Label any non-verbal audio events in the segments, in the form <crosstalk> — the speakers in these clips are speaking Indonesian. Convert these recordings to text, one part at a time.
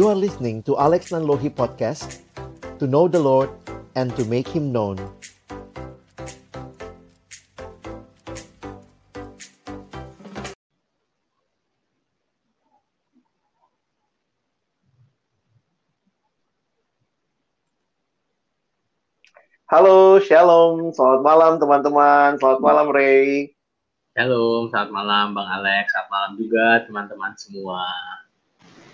You are listening to Alex Nanlohi Podcast To know the Lord and to make Him known Halo, Shalom, selamat malam teman-teman, selamat malam Ray. Shalom, selamat malam Bang Alex, selamat malam juga teman-teman semua.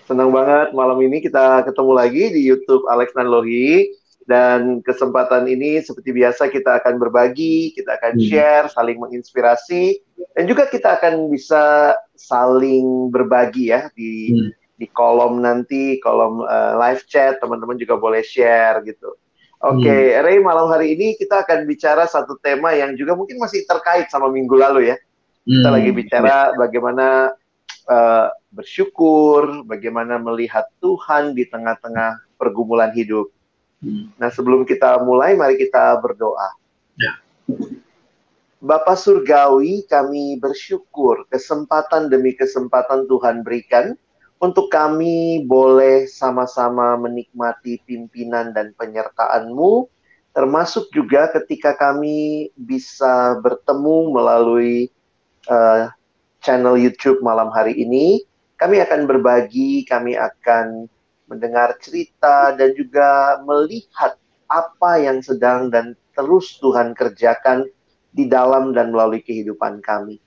Senang banget malam ini kita ketemu lagi di YouTube Alex Nanlohi dan kesempatan ini seperti biasa kita akan berbagi, kita akan hmm. share, saling menginspirasi dan juga kita akan bisa saling berbagi ya di hmm. di kolom nanti, kolom uh, live chat, teman-teman juga boleh share gitu. Oke, okay, hmm. Ray, malam hari ini kita akan bicara satu tema yang juga mungkin masih terkait sama minggu lalu ya. Hmm. Kita lagi bicara bagaimana uh, bersyukur, bagaimana melihat Tuhan di tengah-tengah pergumulan hidup. Hmm. Nah, sebelum kita mulai, mari kita berdoa. Ya. Bapak Surgawi, kami bersyukur kesempatan demi kesempatan Tuhan berikan untuk kami boleh sama-sama menikmati pimpinan dan penyertaan-Mu, termasuk juga ketika kami bisa bertemu melalui uh, channel YouTube malam hari ini. Kami akan berbagi, kami akan mendengar cerita dan juga melihat apa yang sedang dan terus Tuhan kerjakan di dalam dan melalui kehidupan kami.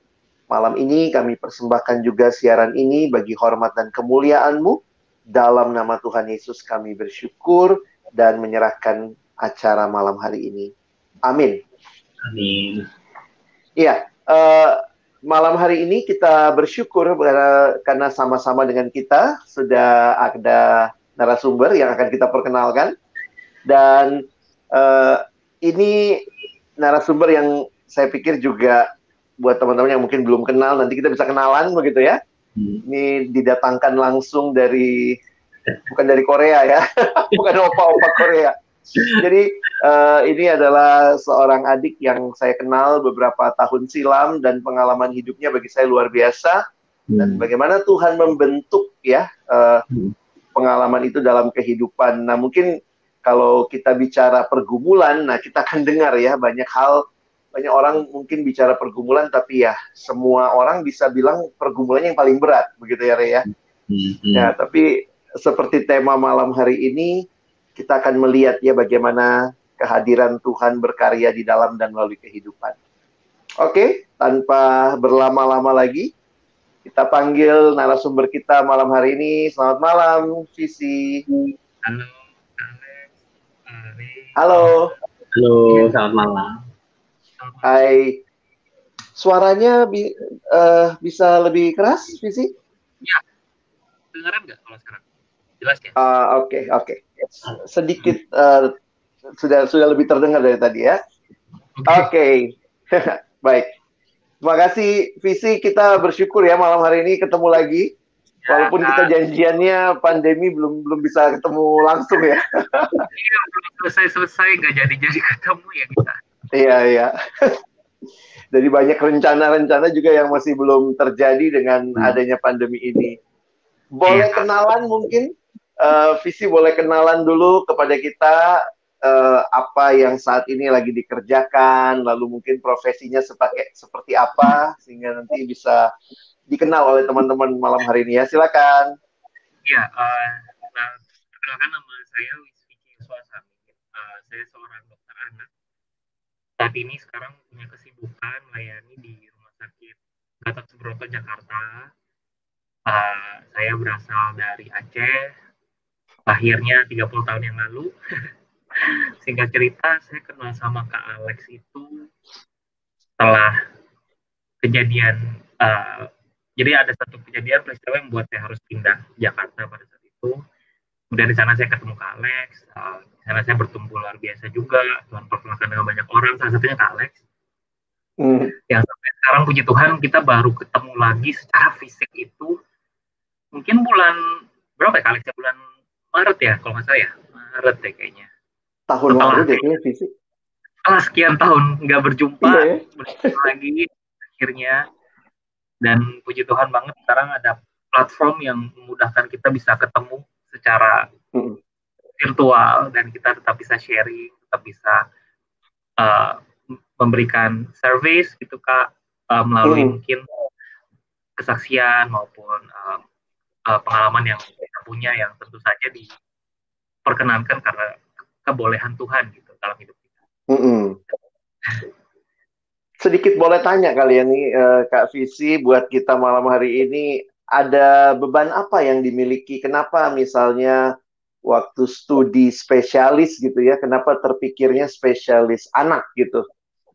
Malam ini kami persembahkan juga siaran ini bagi hormat dan kemuliaan-Mu. Dalam nama Tuhan Yesus kami bersyukur dan menyerahkan acara malam hari ini. Amin. Amin. Iya, uh, malam hari ini kita bersyukur karena sama-sama dengan kita sudah ada narasumber yang akan kita perkenalkan. Dan uh, ini narasumber yang saya pikir juga buat teman-teman yang mungkin belum kenal nanti kita bisa kenalan begitu ya. Hmm. Ini didatangkan langsung dari bukan dari Korea ya, <laughs> bukan opa-opa Korea. Jadi uh, ini adalah seorang adik yang saya kenal beberapa tahun silam dan pengalaman hidupnya bagi saya luar biasa hmm. dan bagaimana Tuhan membentuk ya uh, hmm. pengalaman itu dalam kehidupan. Nah mungkin kalau kita bicara pergumulan, nah kita akan dengar ya banyak hal banyak orang mungkin bicara pergumulan tapi ya semua orang bisa bilang pergumulannya yang paling berat begitu ya Rea. Mm-hmm. Ya tapi seperti tema malam hari ini kita akan melihat ya bagaimana kehadiran Tuhan berkarya di dalam dan melalui kehidupan. Oke, tanpa berlama-lama lagi kita panggil narasumber kita malam hari ini. Selamat malam, Visi. Halo, Halo. Halo, selamat malam. Hai. Suaranya bi uh, bisa lebih keras, Visi? Ya. Dengaran nggak kalau sekarang? Jelas ya? Oke, uh, oke. Okay, okay. Sedikit uh, sudah sudah lebih terdengar dari tadi ya. Oke. Okay. <laughs> okay. Baik. Terima kasih Visi, kita bersyukur ya malam hari ini ketemu lagi. Ya, Walaupun kita janjiannya pandemi belum belum bisa ketemu langsung ya. <laughs> Iya, belum selesai selesai nggak jadi jadi ketemu ya kita. Iya, iya. <laughs> Jadi banyak rencana-rencana juga yang masih belum terjadi dengan hmm. adanya pandemi ini. Boleh iya. kenalan mungkin? Uh, Visi boleh kenalan dulu kepada kita uh, apa yang saat ini lagi dikerjakan, lalu mungkin profesinya sebagai seperti apa sehingga nanti bisa dikenal oleh teman-teman malam hari ini ya. Silakan. Iya, uh, nah, perkenalkan nama saya Wisvi Suasana. Uh, saya seorang dokter anak saat ini sekarang punya kesibukan melayani di Rumah Sakit Gatot Subroto Jakarta. Uh, saya berasal dari Aceh, lahirnya 30 tahun yang lalu. <laughs> Singkat cerita, saya kenal sama Kak Alex itu setelah kejadian, uh, jadi ada satu kejadian peristiwa yang membuat saya harus pindah Jakarta pada saat itu. Kemudian di sana saya ketemu Kak Alex, uh, karena saya bertumbuh luar biasa juga Tuhan perkenalkan dengan banyak orang salah satunya Kak Alex hmm. yang sampai sekarang puji Tuhan kita baru ketemu lagi secara fisik itu mungkin bulan berapa ya Kak Alex ya bulan Maret ya kalau nggak salah ya Maret deh kayaknya tahun lalu deh kayaknya fisik setelah sekian tahun nggak berjumpa iya, ya? lagi akhirnya dan puji Tuhan banget sekarang ada platform yang memudahkan kita bisa ketemu secara hmm. virtual dan kita tetap bisa sharing, tetap bisa uh, memberikan service gitu kak uh, melalui hmm. mungkin kesaksian maupun uh, uh, pengalaman yang kita punya yang tentu saja diperkenankan karena kebolehan Tuhan gitu dalam hidup kita. Hmm. Sedikit boleh tanya kalian nih uh, Kak Visi buat kita malam hari ini ada beban apa yang dimiliki? Kenapa misalnya waktu studi spesialis gitu ya, kenapa terpikirnya spesialis anak gitu?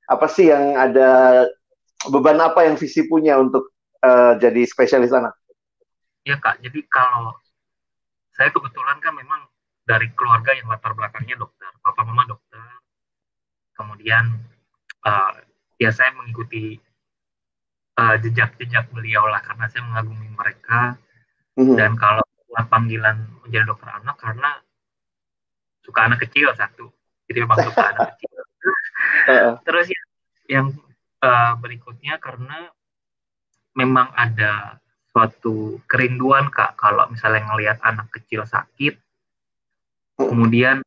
Apa sih yang ada beban apa yang visi punya untuk uh, jadi spesialis anak? Ya kak, jadi kalau saya kebetulan kan memang dari keluarga yang latar belakangnya dokter, papa mama dokter, kemudian uh, ya saya mengikuti uh, jejak-jejak beliau lah karena saya mengagumi mereka. Mm-hmm. dan kalau buat panggilan menjadi dokter anak karena suka anak kecil satu. Jadi memang suka anak <laughs> kecil. Terus ya, yang uh, berikutnya karena memang ada suatu kerinduan kak kalau misalnya ngelihat anak kecil sakit kemudian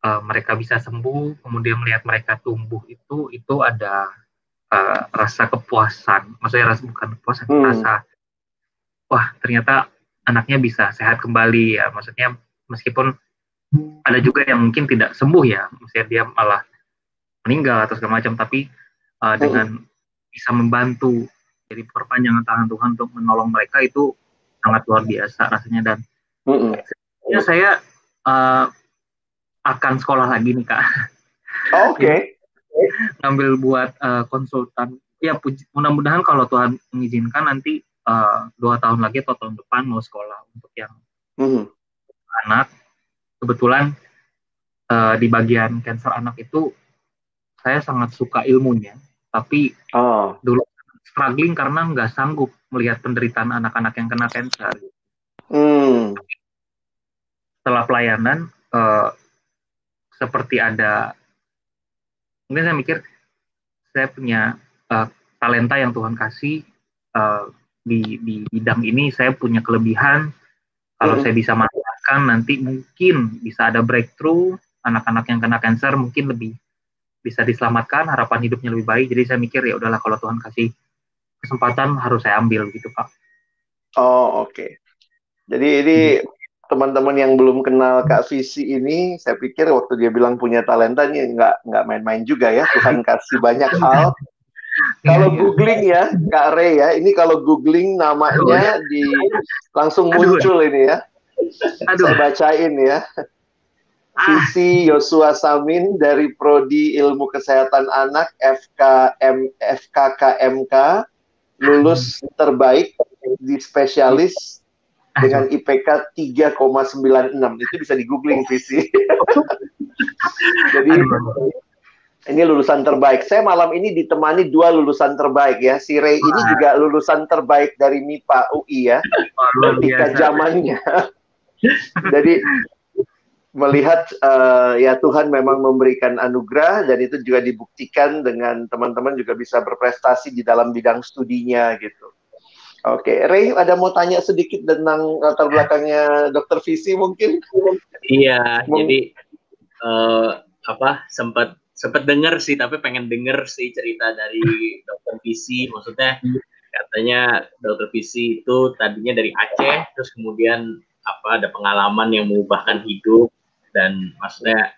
uh, mereka bisa sembuh kemudian melihat mereka tumbuh itu itu ada uh, rasa kepuasan. Maksudnya rasa bukan kepuasan hmm. rasa wah ternyata anaknya bisa sehat kembali. Ya maksudnya meskipun ada juga yang mungkin tidak sembuh ya maksudnya dia malah meninggal atau segala macam tapi uh, dengan bisa membantu jadi perpanjangan tangan Tuhan untuk menolong mereka itu sangat luar biasa rasanya dan mm ya saya uh, akan sekolah lagi nih kak. Oh, Oke. Okay. Ngambil buat uh, konsultan. Ya mudah-mudahan kalau Tuhan mengizinkan nanti uh, dua tahun lagi atau tahun depan mau sekolah untuk yang mm anak. Kebetulan uh, di bagian cancer anak itu saya sangat suka ilmunya tapi oh. dulu struggling karena nggak sanggup melihat penderitaan anak-anak yang kena cancer. Hmm. Setelah pelayanan, uh, seperti ada, mungkin saya mikir saya punya uh, talenta yang Tuhan kasih uh, di, di bidang ini, saya punya kelebihan. Kalau hmm. saya bisa manfaatkan, nanti mungkin bisa ada breakthrough anak-anak yang kena cancer mungkin lebih bisa diselamatkan, harapan hidupnya lebih baik. Jadi saya mikir ya udahlah kalau Tuhan kasih kesempatan harus saya ambil gitu Pak. Oh oke. Okay. Jadi ini hmm. teman-teman yang belum kenal Kak Visi ini, saya pikir waktu dia bilang punya talentanya nggak nggak main-main juga ya. Tuhan <laughs> kasih banyak hal. Kalau googling ya, Kak Ray ya, ini kalau googling namanya di langsung muncul ini ya. Aduh. Saya bacain ya. Visi Yosua Samin dari Prodi Ilmu Kesehatan Anak FKM FKKMK lulus terbaik di spesialis dengan IPK 3,96 itu bisa di googling Visi. <laughs> Jadi ini lulusan terbaik. Saya malam ini ditemani dua lulusan terbaik ya. Si Ray ini juga lulusan terbaik dari MIPA UI ya. Ketika zamannya. <laughs> Jadi melihat uh, ya Tuhan memang memberikan anugerah dan itu juga dibuktikan dengan teman-teman juga bisa berprestasi di dalam bidang studinya gitu. Oke, okay. Ray ada mau tanya sedikit tentang latar belakangnya Dokter Visi mungkin? Iya, jadi uh, apa sempat sempat dengar sih, tapi pengen dengar sih cerita dari Dokter Visi. Maksudnya katanya Dokter Visi itu tadinya dari Aceh, terus kemudian apa ada pengalaman yang mengubahkan hidup dan maksudnya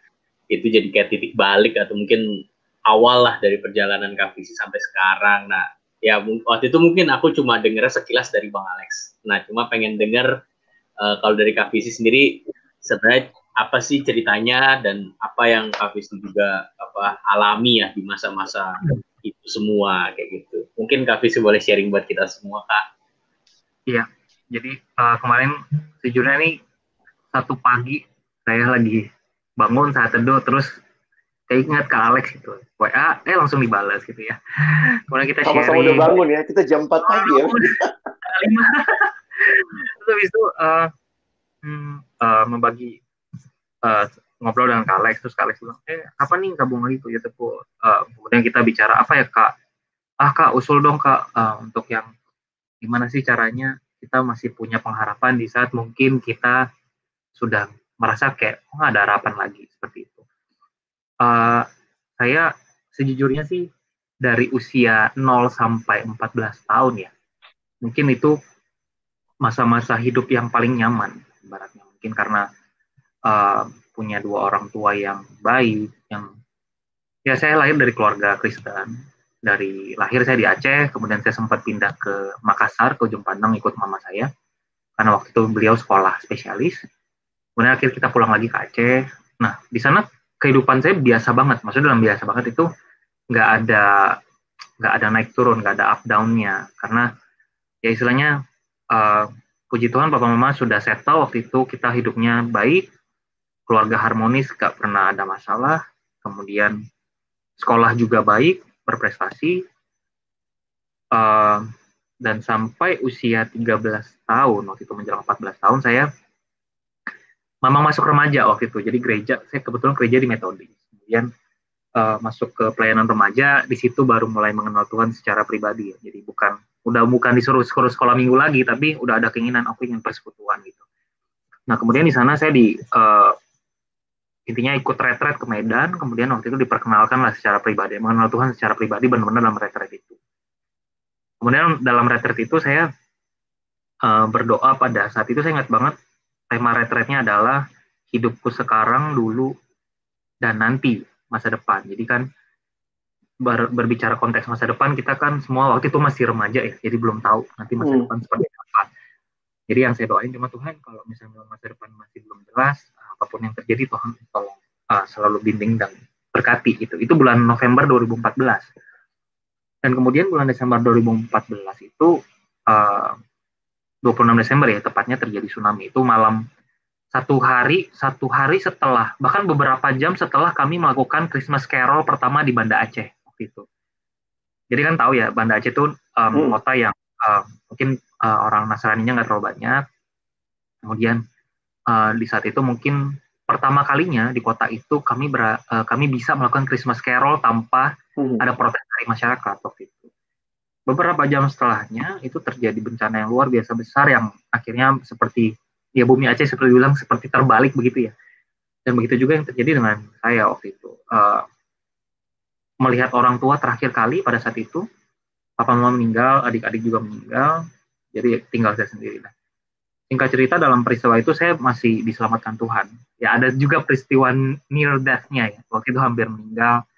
itu jadi kayak titik balik atau mungkin awal lah dari perjalanan Kavisi sampai sekarang. Nah, ya waktu itu mungkin aku cuma denger sekilas dari Bang Alex. Nah, cuma pengen denger uh, kalau dari Kavisi sendiri sebenarnya apa sih ceritanya dan apa yang Kavisi juga apa alami ya di masa-masa itu semua kayak gitu. Mungkin Kavisi boleh sharing buat kita semua, Kak. Iya. Jadi uh, kemarin sejujurnya nih satu pagi saya lagi bangun saat teduh terus ingat ke Alex gitu. WA eh langsung dibalas gitu ya. <laughs> Kemudian kita sharing. udah bangun ya kita jam 4 pagi ya. <laughs> Terus habis itu uh, hmm, uh, membagi uh, ngobrol dengan Kak Alex. Terus Kak Alex bilang eh apa nih gabung lagi tuh ya tepu? Uh, kemudian kita bicara apa ya Kak? Ah Kak usul dong Kak. Uh, untuk yang gimana sih caranya? Kita masih punya pengharapan di saat mungkin kita sudah merasa kayak oh, ada harapan lagi seperti itu. Uh, saya sejujurnya sih dari usia 0 sampai 14 tahun ya. Mungkin itu masa-masa hidup yang paling nyaman ibaratnya. Mungkin karena uh, punya dua orang tua yang baik, yang ya saya lahir dari keluarga Kristen. Dari lahir saya di Aceh, kemudian saya sempat pindah ke Makassar, ke Ujung Pandang ikut mama saya. Karena waktu itu beliau sekolah spesialis. Kemudian akhirnya kita pulang lagi ke Aceh. Nah, di sana kehidupan saya biasa banget. Maksudnya dalam biasa banget itu nggak ada nggak ada naik turun, nggak ada up down-nya. Karena ya istilahnya uh, puji Tuhan papa mama sudah settle waktu itu kita hidupnya baik, keluarga harmonis, gak pernah ada masalah. Kemudian sekolah juga baik, berprestasi, uh, dan sampai usia 13 tahun, waktu itu menjelang 14 tahun, saya memang masuk remaja waktu itu, jadi gereja, saya kebetulan gereja di metode. Kemudian uh, masuk ke pelayanan remaja, di situ baru mulai mengenal Tuhan secara pribadi, ya. jadi bukan udah bukan disuruh sekolah, sekolah minggu lagi, tapi udah ada keinginan aku ingin persekutuan gitu. Nah kemudian di sana saya di uh, intinya ikut retret ke Medan, kemudian waktu itu diperkenalkan lah secara pribadi, mengenal Tuhan secara pribadi benar-benar dalam retret itu. Kemudian dalam retret itu saya uh, berdoa pada saat itu saya ingat banget tema retretnya adalah hidupku sekarang, dulu, dan nanti masa depan. Jadi kan ber, berbicara konteks masa depan kita kan semua waktu itu masih remaja ya, jadi belum tahu nanti masa hmm. depan seperti apa. Jadi yang saya doain cuma Tuhan kalau misalnya masa depan masih belum jelas, apa pun yang terjadi Tuhan tolong uh, selalu bimbing dan berkati itu. Itu bulan November 2014. Dan kemudian bulan Desember 2014 itu uh, 26 Desember ya tepatnya terjadi tsunami. Itu malam satu hari satu hari setelah bahkan beberapa jam setelah kami melakukan Christmas Carol pertama di Banda Aceh waktu itu. Jadi kan tahu ya Banda Aceh itu um, hmm. kota yang uh, mungkin uh, orang Nasrani-nya nggak terlalu banyak. Kemudian uh, di saat itu mungkin pertama kalinya di kota itu kami ber, uh, kami bisa melakukan Christmas Carol tanpa hmm. ada protes dari masyarakat waktu itu. Beberapa jam setelahnya itu terjadi bencana yang luar biasa besar yang akhirnya seperti ya bumi Aceh seperti bilang seperti terbalik begitu ya. Dan begitu juga yang terjadi dengan saya waktu itu. Uh, melihat orang tua terakhir kali pada saat itu, papa mama meninggal, adik-adik juga meninggal, jadi tinggal saya sendiri. Nah, singkat cerita dalam peristiwa itu saya masih diselamatkan Tuhan. Ya ada juga peristiwa near death-nya ya. Waktu itu hampir meninggal,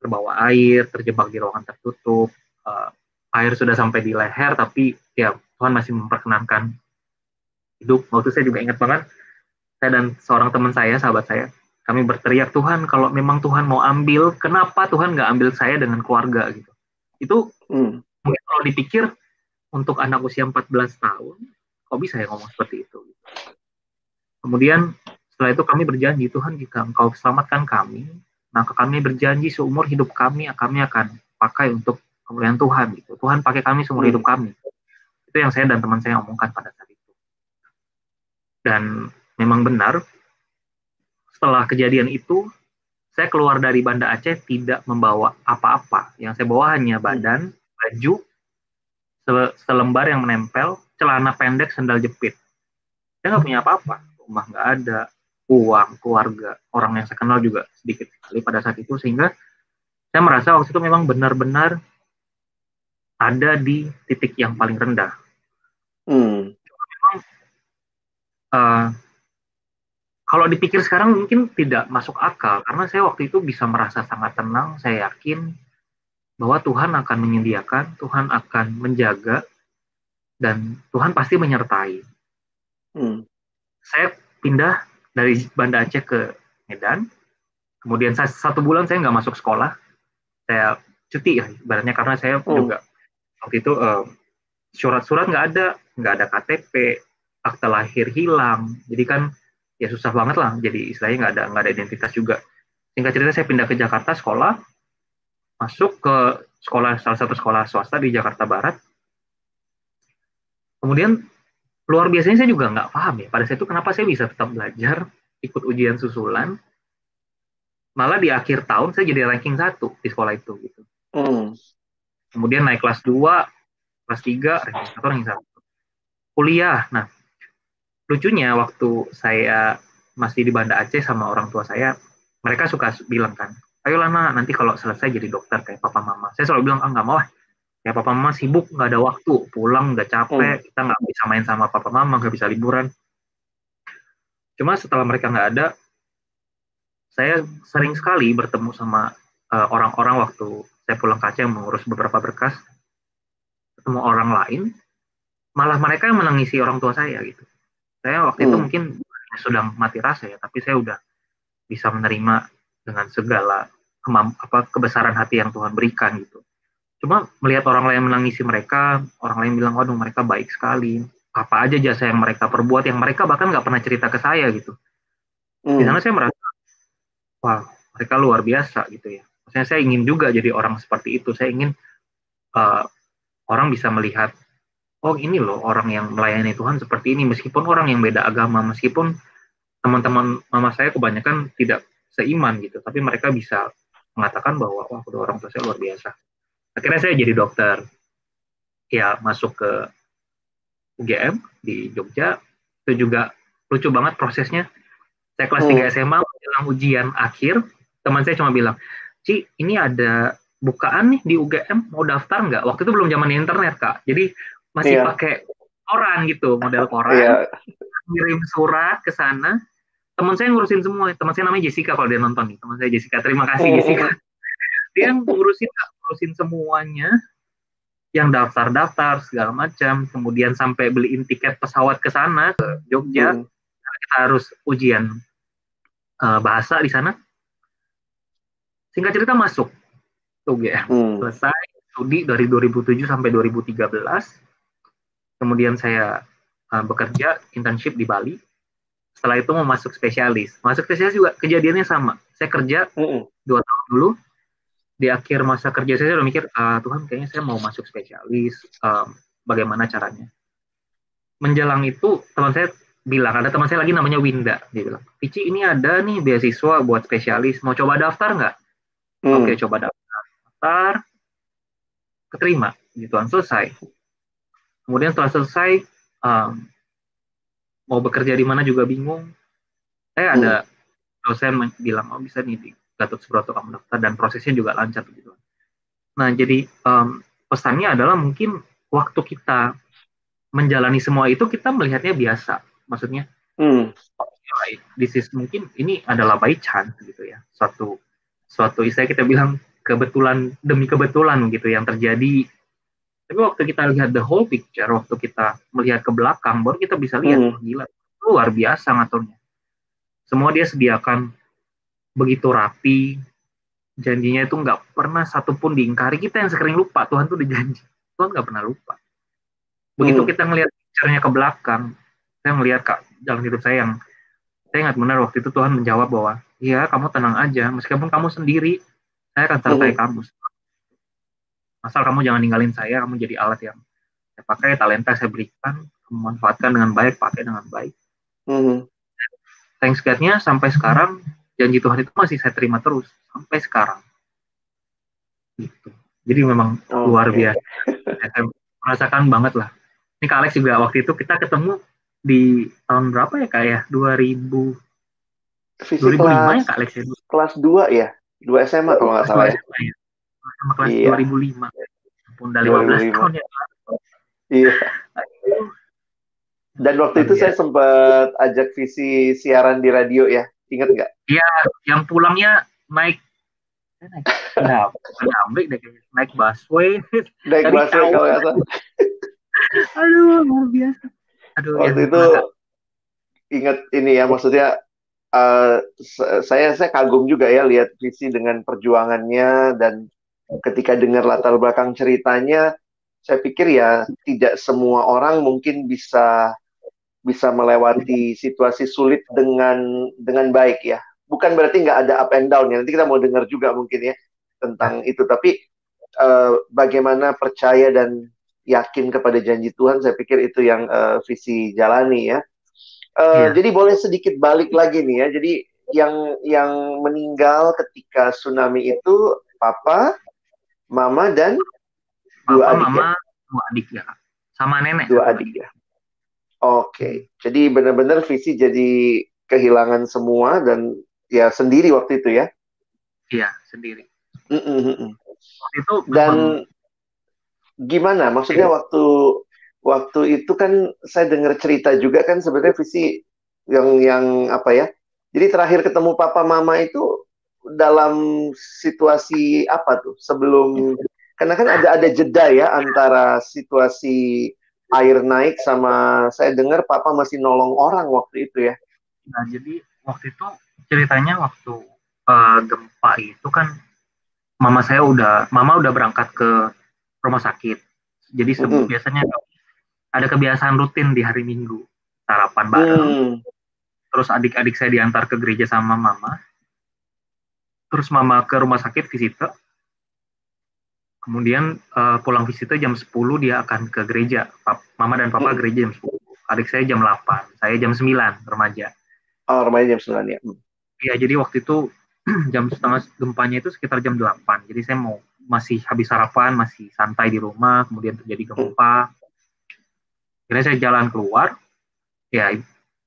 terbawa air, terjebak di ruangan tertutup. Uh, air sudah sampai di leher, tapi ya Tuhan masih memperkenankan hidup. Waktu saya juga ingat banget, saya dan seorang teman saya, sahabat saya, kami berteriak Tuhan kalau memang Tuhan mau ambil, kenapa Tuhan nggak ambil saya dengan keluarga gitu? Itu hmm. mungkin kalau dipikir untuk anak usia 14 tahun kok bisa ya ngomong seperti itu kemudian setelah itu kami berjanji Tuhan jika engkau selamatkan kami maka kami berjanji seumur hidup kami kami akan pakai untuk kemuliaan Tuhan gitu. Tuhan pakai kami seumur hidup kami. Itu yang saya dan teman saya omongkan pada saat itu. Dan memang benar setelah kejadian itu saya keluar dari Banda Aceh tidak membawa apa-apa. Yang saya bawa hanya badan baju selembar yang menempel, celana pendek, sandal jepit. Saya nggak punya apa-apa, rumah nggak ada, uang, keluarga, orang yang saya kenal juga sedikit sekali pada saat itu, sehingga saya merasa waktu itu memang benar-benar ada di titik yang paling rendah. Hmm. Memang, uh, kalau dipikir sekarang mungkin tidak masuk akal, karena saya waktu itu bisa merasa sangat tenang, saya yakin bahwa Tuhan akan menyediakan, Tuhan akan menjaga, dan Tuhan pasti menyertai. Hmm. Saya pindah dari Banda Aceh ke Medan, kemudian saya, satu bulan saya nggak masuk sekolah, saya cuti ya, ibaratnya karena saya hmm. juga waktu itu uh, surat-surat nggak ada, nggak ada KTP, akta lahir hilang, jadi kan ya susah banget lah, jadi istilahnya nggak ada nggak ada identitas juga. Singkat cerita saya pindah ke Jakarta sekolah, masuk ke sekolah salah satu sekolah swasta di Jakarta Barat. Kemudian luar biasanya saya juga nggak paham ya pada saat itu kenapa saya bisa tetap belajar ikut ujian susulan malah di akhir tahun saya jadi ranking satu di sekolah itu gitu. Hmm. Kemudian naik kelas 2, kelas 3, ranking satu, ranking satu. Kuliah, nah lucunya waktu saya masih di Banda Aceh sama orang tua saya, mereka suka bilang kan, ayo Lana nanti kalau selesai jadi dokter kayak papa mama. Saya selalu bilang, ah nggak mau lah. Ya papa mama sibuk, nggak ada waktu, pulang udah capek, hmm. kita nggak bisa main sama papa mama, nggak bisa liburan. Cuma setelah mereka nggak ada, saya sering sekali bertemu sama eh, orang-orang uh, waktu saya pulang kaca yang mengurus beberapa berkas, ketemu orang lain, malah mereka yang menangisi orang tua saya gitu. Saya waktu hmm. itu mungkin sudah mati rasa ya, tapi saya udah bisa menerima dengan segala apa kebesaran hati yang Tuhan berikan gitu. Cuma melihat orang lain menangisi mereka, orang lain bilang, waduh mereka baik sekali. Apa aja jasa yang mereka perbuat, yang mereka bahkan nggak pernah cerita ke saya gitu. Hmm. Di sana saya merasa, wah mereka luar biasa gitu ya. Maksudnya saya ingin juga jadi orang seperti itu. Saya ingin uh, orang bisa melihat oh ini loh orang yang melayani Tuhan seperti ini. Meskipun orang yang beda agama meskipun teman-teman mama saya kebanyakan tidak seiman gitu tapi mereka bisa mengatakan bahwa wah udah orang tua saya luar biasa. Akhirnya saya jadi dokter. Ya masuk ke UGM di Jogja. Itu juga lucu banget prosesnya. Saya kelas oh. 3 SMA menjelang ujian akhir teman saya cuma bilang Ci ini ada bukaan nih di UGM mau daftar nggak? Waktu itu belum zaman internet kak. Jadi masih yeah. pakai koran gitu model koran. Yeah. kirim surat ke sana. Teman saya ngurusin semua. Teman saya namanya Jessica kalau dia nonton nih. Teman saya Jessica. Terima kasih oh. Jessica. Dia ngurusin ngurusin semuanya. Yang daftar-daftar segala macam. Kemudian sampai beliin tiket pesawat ke sana ke Jogja. Hmm. kita harus ujian uh, bahasa di sana singkat cerita masuk. Tuh ya hmm. selesai studi dari 2007 sampai 2013 kemudian saya uh, bekerja internship di Bali. Setelah itu mau masuk spesialis. Masuk spesialis juga kejadiannya sama. Saya kerja dua tahun dulu. Di akhir masa kerja saya sudah mikir ah, Tuhan kayaknya saya mau masuk spesialis um, bagaimana caranya? Menjelang itu teman saya bilang ada teman saya lagi namanya Winda. Dia bilang Pici ini ada nih beasiswa buat spesialis. Mau coba daftar nggak hmm. oke coba daftar. Keterima. Gitu selesai. Kemudian setelah selesai um, mau bekerja di mana juga bingung. Saya ada hmm. dosen bilang oh bisa nih di Gatot Subroto kamu daftar. Dan prosesnya juga lancar gitu. Nah jadi um, pesannya adalah mungkin waktu kita menjalani semua itu kita melihatnya biasa. Maksudnya hmm. this is mungkin ini adalah by chance gitu ya. Suatu suatu istilah kita bilang kebetulan demi kebetulan gitu yang terjadi tapi waktu kita lihat the whole picture, waktu kita melihat ke belakang, baru kita bisa lihat, hmm. gila, luar biasa ngaturnya. Semua dia sediakan begitu rapi, janjinya itu nggak pernah satupun diingkari. Kita yang sering lupa, Tuhan tuh dijanji. Tuhan nggak pernah lupa. Begitu hmm. kita ngelihat picture-nya ke belakang, saya melihat kak jalan hidup saya yang saya ingat benar waktu itu Tuhan menjawab bahwa, iya kamu tenang aja, meskipun kamu sendiri, saya akan sertai hmm. kamu. Asal kamu jangan ninggalin saya kamu jadi alat yang saya pakai talenta saya berikan kamu manfaatkan dengan baik pakai dengan baik. Mm-hmm. thanks God-nya sampai sekarang janji Tuhan itu masih saya terima terus sampai sekarang. Gitu. Jadi memang oh, luar biasa. Saya <laughs> merasakan banget lah. Ini Kak Alex juga waktu itu kita ketemu di tahun berapa ya kak ya? 2000 Visi 2005 kelas, ya Kak Alex ya? kelas 2 ya? 2 SMA kalau nggak salah ya. ya. Sama kelas iya. 2005 pun udah 15 tahun ya iya. Dan waktu itu saya sempat ajak visi siaran di radio ya. Ingat nggak? Iya yang pulangnya naik naik nah, deh naik busway. Naik busway kalau nggak salah. Aduh luar biasa aduh waktu ya, itu ingat ini ya maksudnya uh, saya saya kagum juga ya lihat visi dengan perjuangannya dan ketika dengar latar belakang ceritanya, saya pikir ya tidak semua orang mungkin bisa bisa melewati situasi sulit dengan dengan baik ya. Bukan berarti nggak ada up and down ya. Nanti kita mau dengar juga mungkin ya tentang itu. Tapi uh, bagaimana percaya dan yakin kepada janji Tuhan, saya pikir itu yang uh, visi jalani ya. Uh, yeah. Jadi boleh sedikit balik lagi nih ya. Jadi yang yang meninggal ketika tsunami itu papa, mama dan dua Papa, adik mama, ya? dua adik ya. Sama nenek. Dua adik ya. Oke, jadi benar-benar visi jadi kehilangan semua dan ya sendiri waktu itu ya? Iya, sendiri. Mm -mm, Itu dan gimana? Maksudnya waktu waktu itu kan saya dengar cerita juga kan sebenarnya visi yang yang apa ya? Jadi terakhir ketemu papa mama itu dalam situasi apa tuh? Sebelum karena kan ada ada jeda ya antara situasi air naik sama saya dengar papa masih nolong orang waktu itu ya. nah jadi waktu itu ceritanya waktu uh, gempa itu kan mama saya udah mama udah berangkat ke rumah sakit. Jadi Mm -mm. biasanya ada kebiasaan rutin di hari Minggu sarapan bareng. Hmm. Terus adik-adik saya diantar ke gereja sama mama. Terus mama ke rumah sakit visite. Kemudian uh, pulang visite jam 10 dia akan ke gereja. Pap- Mama dan papa Hmm. gereja jam 10. Adik saya jam 8, saya jam 9 remaja. Oh, remaja jam 9 ya. Hmm. Iya, jadi waktu itu <clears throat> jam setengah gempanya itu sekitar jam 8. Jadi saya mau masih habis sarapan, masih santai di rumah, kemudian terjadi gempa. Akhirnya saya jalan keluar, ya eh,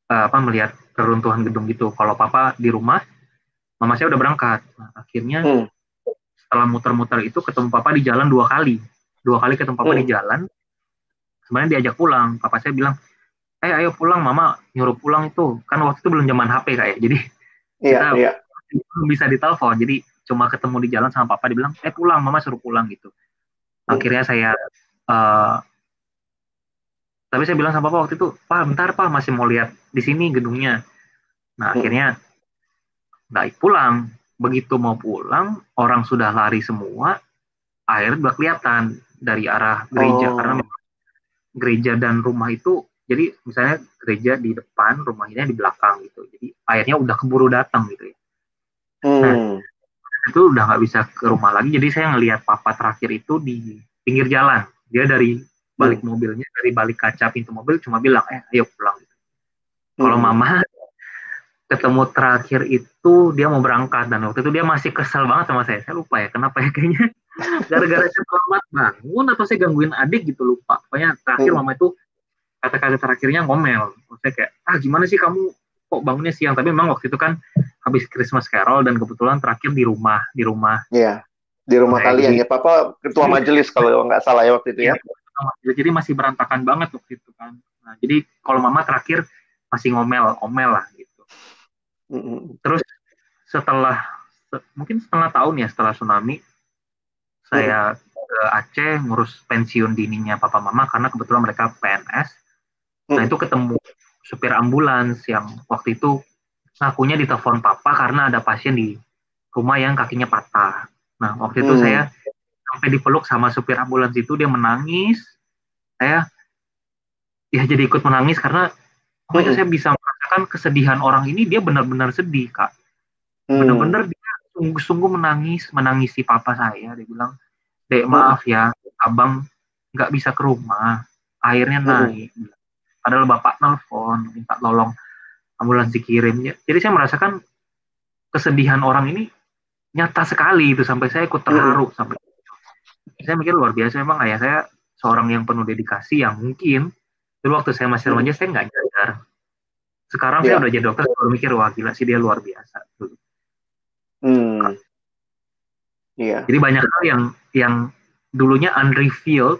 apa melihat keruntuhan gedung gitu. Kalau papa di rumah, mama saya udah berangkat. Nah, akhirnya Hmm. setelah muter-muter itu ketemu papa di jalan dua kali. Dua kali ketemu papa Hmm. di jalan. Sebenarnya diajak pulang. Papa saya bilang, eh ayo pulang, mama nyuruh pulang itu. Kan waktu itu belum zaman HP kayak. Jadi Iya, Kita- iya. belum bisa ditelepon jadi cuma ketemu di jalan sama papa dibilang eh pulang mama suruh pulang gitu akhirnya saya eh, tapi saya bilang sama papa waktu itu pak bentar pak masih mau lihat di sini gedungnya nah Hmm. akhirnya nggak pulang begitu mau pulang orang sudah lari semua akhirnya udah kelihatan dari arah gereja Oh. karena gereja dan rumah itu jadi misalnya gereja di depan rumahnya di belakang gitu jadi airnya udah keburu datang gitu ya Hmm. Itu udah nggak bisa ke rumah lagi. Jadi saya ngelihat papa terakhir itu di pinggir jalan. Dia dari balik mobilnya dari balik kaca pintu mobil cuma bilang eh ayo pulang. Kalau Hmm. mama <laughs> ketemu terakhir itu dia mau berangkat. Dan waktu itu dia masih kesel banget sama saya. Saya lupa ya kenapa ya kayaknya. <laughs> Gara-gara saya terlambat bangun atau saya gangguin adik gitu lupa. Pokoknya terakhir Hmm. mama itu kata-kata terakhirnya ngomel. Saya kayak ah gimana sih kamu? Kok bangunnya siang? Tapi memang waktu itu kan habis Christmas Carol dan kebetulan terakhir di rumah di rumah Iya. Di rumah Kayak kalian ya. Papa ketua majelis kalau nggak salah ya waktu itu ya. jadi masih berantakan banget waktu itu kan nah, jadi kalau mama terakhir masih ngomel ngomel lah gitu Hmm. terus setelah se- mungkin setengah tahun ya setelah tsunami saya ke Aceh ngurus pensiun dininya papa mama karena kebetulan mereka PNS nah Hmm. itu ketemu supir ambulans yang waktu itu ngakunya ditelepon papa karena ada pasien di rumah yang kakinya patah nah waktu itu Hmm. saya sampai dipeluk sama supir ambulans itu dia menangis saya ya jadi ikut menangis karena pokoknya Hmm. saya bisa merasakan kesedihan orang ini dia benar-benar sedih kak Hmm. bener-bener dia sungguh-sungguh menangis menangisi papa saya dia bilang dek Hmm. maaf ya abang nggak bisa ke rumah airnya Hmm. naik padahal bapak nelfon minta tolong ambulans dikirim Ya, jadi saya merasakan kesedihan orang ini nyata sekali itu sampai saya ikut terharu sampai saya mikir luar biasa memang ayah saya seorang yang penuh dedikasi yang mungkin dulu waktu saya masih Hmm. remaja saya nggak nyadar sekarang saya Iya. udah jadi dokter baru mikir wah gila sih dia luar biasa dulu Hmm. Iya. Jadi banyak hal yang yang dulunya unrevealed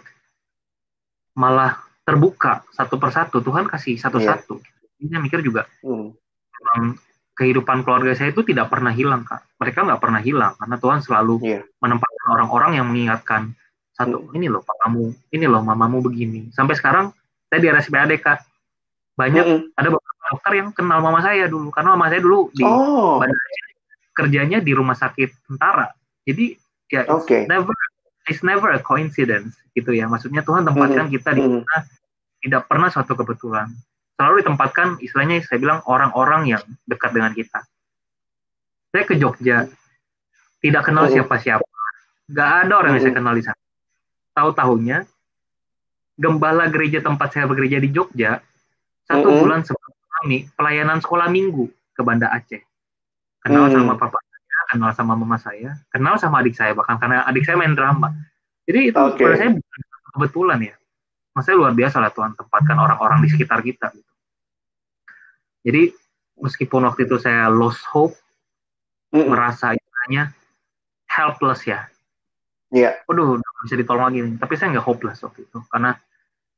malah terbuka satu persatu. Tuhan kasih satu-satu. Ini saya mikir juga Hmm. kehidupan keluarga saya itu tidak pernah hilang kak. Mereka nggak pernah hilang karena Tuhan selalu Iya. menempatkan orang-orang yang mengingatkan satu ini loh papamu, ini loh mamamu begini. Sampai sekarang saya di RSPAD kak banyak Hmm. ada beberapa dokter yang kenal mama saya dulu karena mama saya dulu di Oh. Kerjanya di rumah sakit tentara. Jadi ya it's Oke. never it's never a coincidence gitu ya. Maksudnya Tuhan tempatkan kita di Hmm. mana tidak pernah suatu kebetulan. Selalu ditempatkan istilahnya saya bilang orang-orang yang dekat dengan kita. Saya ke Jogja tidak kenal Hmm. siapa-siapa. Gak ada orang yang saya Hmm. kenal di sana. Tahu-tahunya gembala gereja tempat saya bekerja di Jogja satu Hmm. bulan sebelum kami pelayanan sekolah minggu ke Banda Aceh kenal Hmm. sama papa saya, kenal sama mama saya, kenal sama adik saya bahkan karena adik saya main drama. Jadi itu menurut saya bukan kebetulan ya. maksudnya luar biasa lah Tuhan tempatkan orang-orang di sekitar kita gitu. Jadi meskipun waktu itu saya lost hope, mm -mm. merasa istilahnya helpless ya. Iya. Yeah. Waduh, udah bisa ditolong lagi nih. Tapi saya nggak hopeless waktu itu karena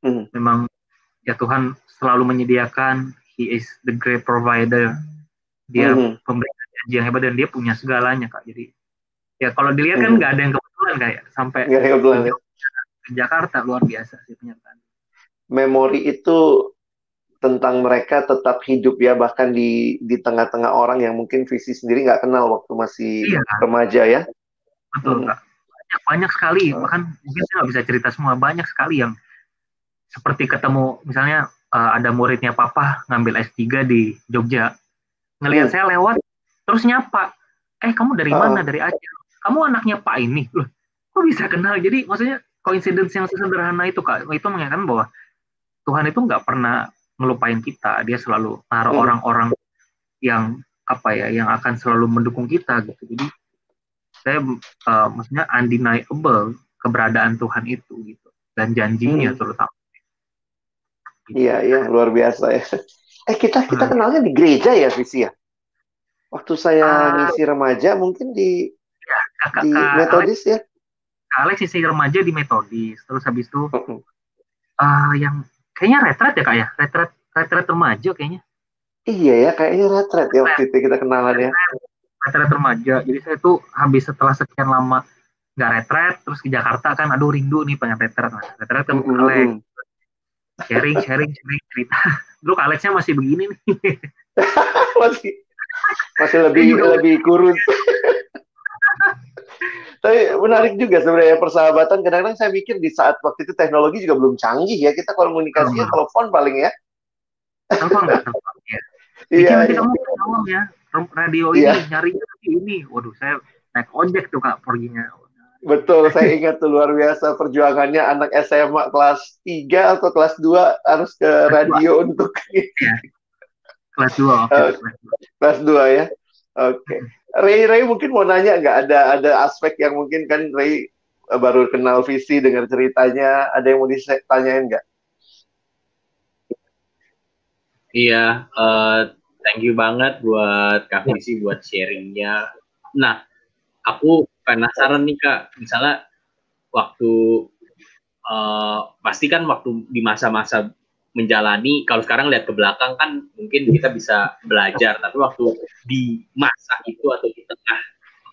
mm. memang ya Tuhan selalu menyediakan. He is the great provider. Dia mm. pemberi janji yang hebat dan dia punya segalanya kak. Jadi ya kalau dilihat kan nggak mm. ada yang kebetulan kayak sampai gak kebetulan, ya. ke Jakarta luar biasa sih penyertaan. Memori itu tentang mereka tetap hidup ya bahkan di di tengah-tengah orang yang mungkin visi sendiri nggak kenal waktu masih iya. remaja ya. Betul hmm. Banyak banyak sekali hmm. bahkan mungkin saya nggak bisa cerita semua banyak sekali yang seperti ketemu misalnya uh, ada muridnya papa ngambil S3 di Jogja ngelihat hmm. saya lewat terus nyapa eh kamu dari mana dari Aceh kamu anaknya Pak ini loh kok bisa kenal jadi maksudnya coincidence yang sederhana itu kak itu mengingatkan bahwa Tuhan itu nggak pernah ngelupain kita dia selalu naruh orang hmm. orang-orang yang apa ya yang akan selalu mendukung kita gitu jadi saya uh, maksudnya undeniable keberadaan Tuhan itu gitu dan janjinya hmm. terutama gitu. iya iya luar biasa ya eh kita kita hmm. kenalnya di gereja ya Visi ya waktu saya uh, ngisi remaja mungkin di ya, kakak, di metodis Alex, ya Alex isi remaja di metodis terus habis itu. Uh, yang kayaknya retret ya kak ya? Retret retret remaja kayaknya. Iya ya kayaknya retret ya waktu itu kita kenalan ya. Retret remaja. Jadi saya tuh habis setelah sekian lama nggak retret terus ke Jakarta kan aduh rindu nih pengen retret. Nah retret ke mm -hmm. Alex. Sharing sharing sharing cerita. <laughs> Dulu Alexnya masih begini nih. <laughs> Masih masih lebih lebih kurus <laughs> tapi menarik juga sebenarnya persahabatan. Kadang-kadang saya mikir di saat waktu itu teknologi juga belum canggih ya. Kita komunikasinya hmm. telepon paling ya. Telepon nggak telepon ya. Iya. Nanti iya. kamu tolong ya. Radio ini iya. nyari ini. Waduh, saya naik ojek tuh kak perginya. Betul, saya ingat tuh luar biasa perjuangannya anak SMA kelas 3 atau kelas 2 harus ke radio untuk ya. Kelas 2, oke. Okay. kelas 2 ya. Oke. Okay. Ray Ray mungkin mau nanya nggak ada ada aspek yang mungkin kan Ray eh, baru kenal visi dengar ceritanya ada yang mau ditanyain nggak? Iya, uh, thank you banget buat Kak Visi buat sharingnya. Nah, aku penasaran nih Kak, misalnya waktu uh, pasti kan waktu di masa-masa menjalani kalau sekarang lihat ke belakang kan mungkin kita bisa belajar tapi waktu di masa itu atau di tengah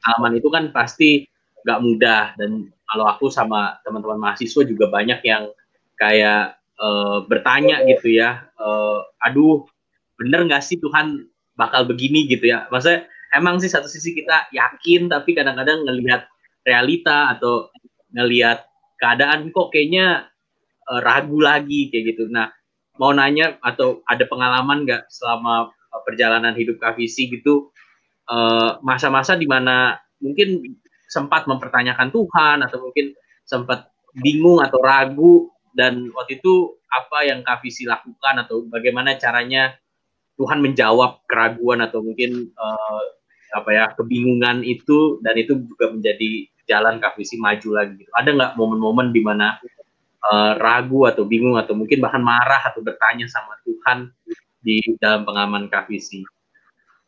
pengalaman itu kan pasti nggak mudah. Dan kalau aku sama teman-teman mahasiswa juga banyak yang kayak uh, bertanya gitu ya uh, aduh bener nggak sih Tuhan bakal begini? gitu ya. Maksudnya emang sih satu sisi kita yakin tapi kadang-kadang ngelihat realita atau ngelihat keadaan kok kayaknya uh, ragu lagi kayak gitu. Nah mau nanya atau ada pengalaman nggak selama uh, perjalanan hidup Kavisi gitu uh, masa-masa di mana mungkin sempat mempertanyakan Tuhan atau mungkin sempat bingung atau ragu dan waktu itu apa yang Kavisi lakukan atau bagaimana caranya Tuhan menjawab keraguan atau mungkin uh, apa ya kebingungan itu dan itu juga menjadi jalan Kavisi maju lagi gitu. Ada nggak momen-momen di mana uh, ragu atau bingung atau mungkin bahkan marah atau bertanya sama Tuhan di dalam pengalaman kavisi.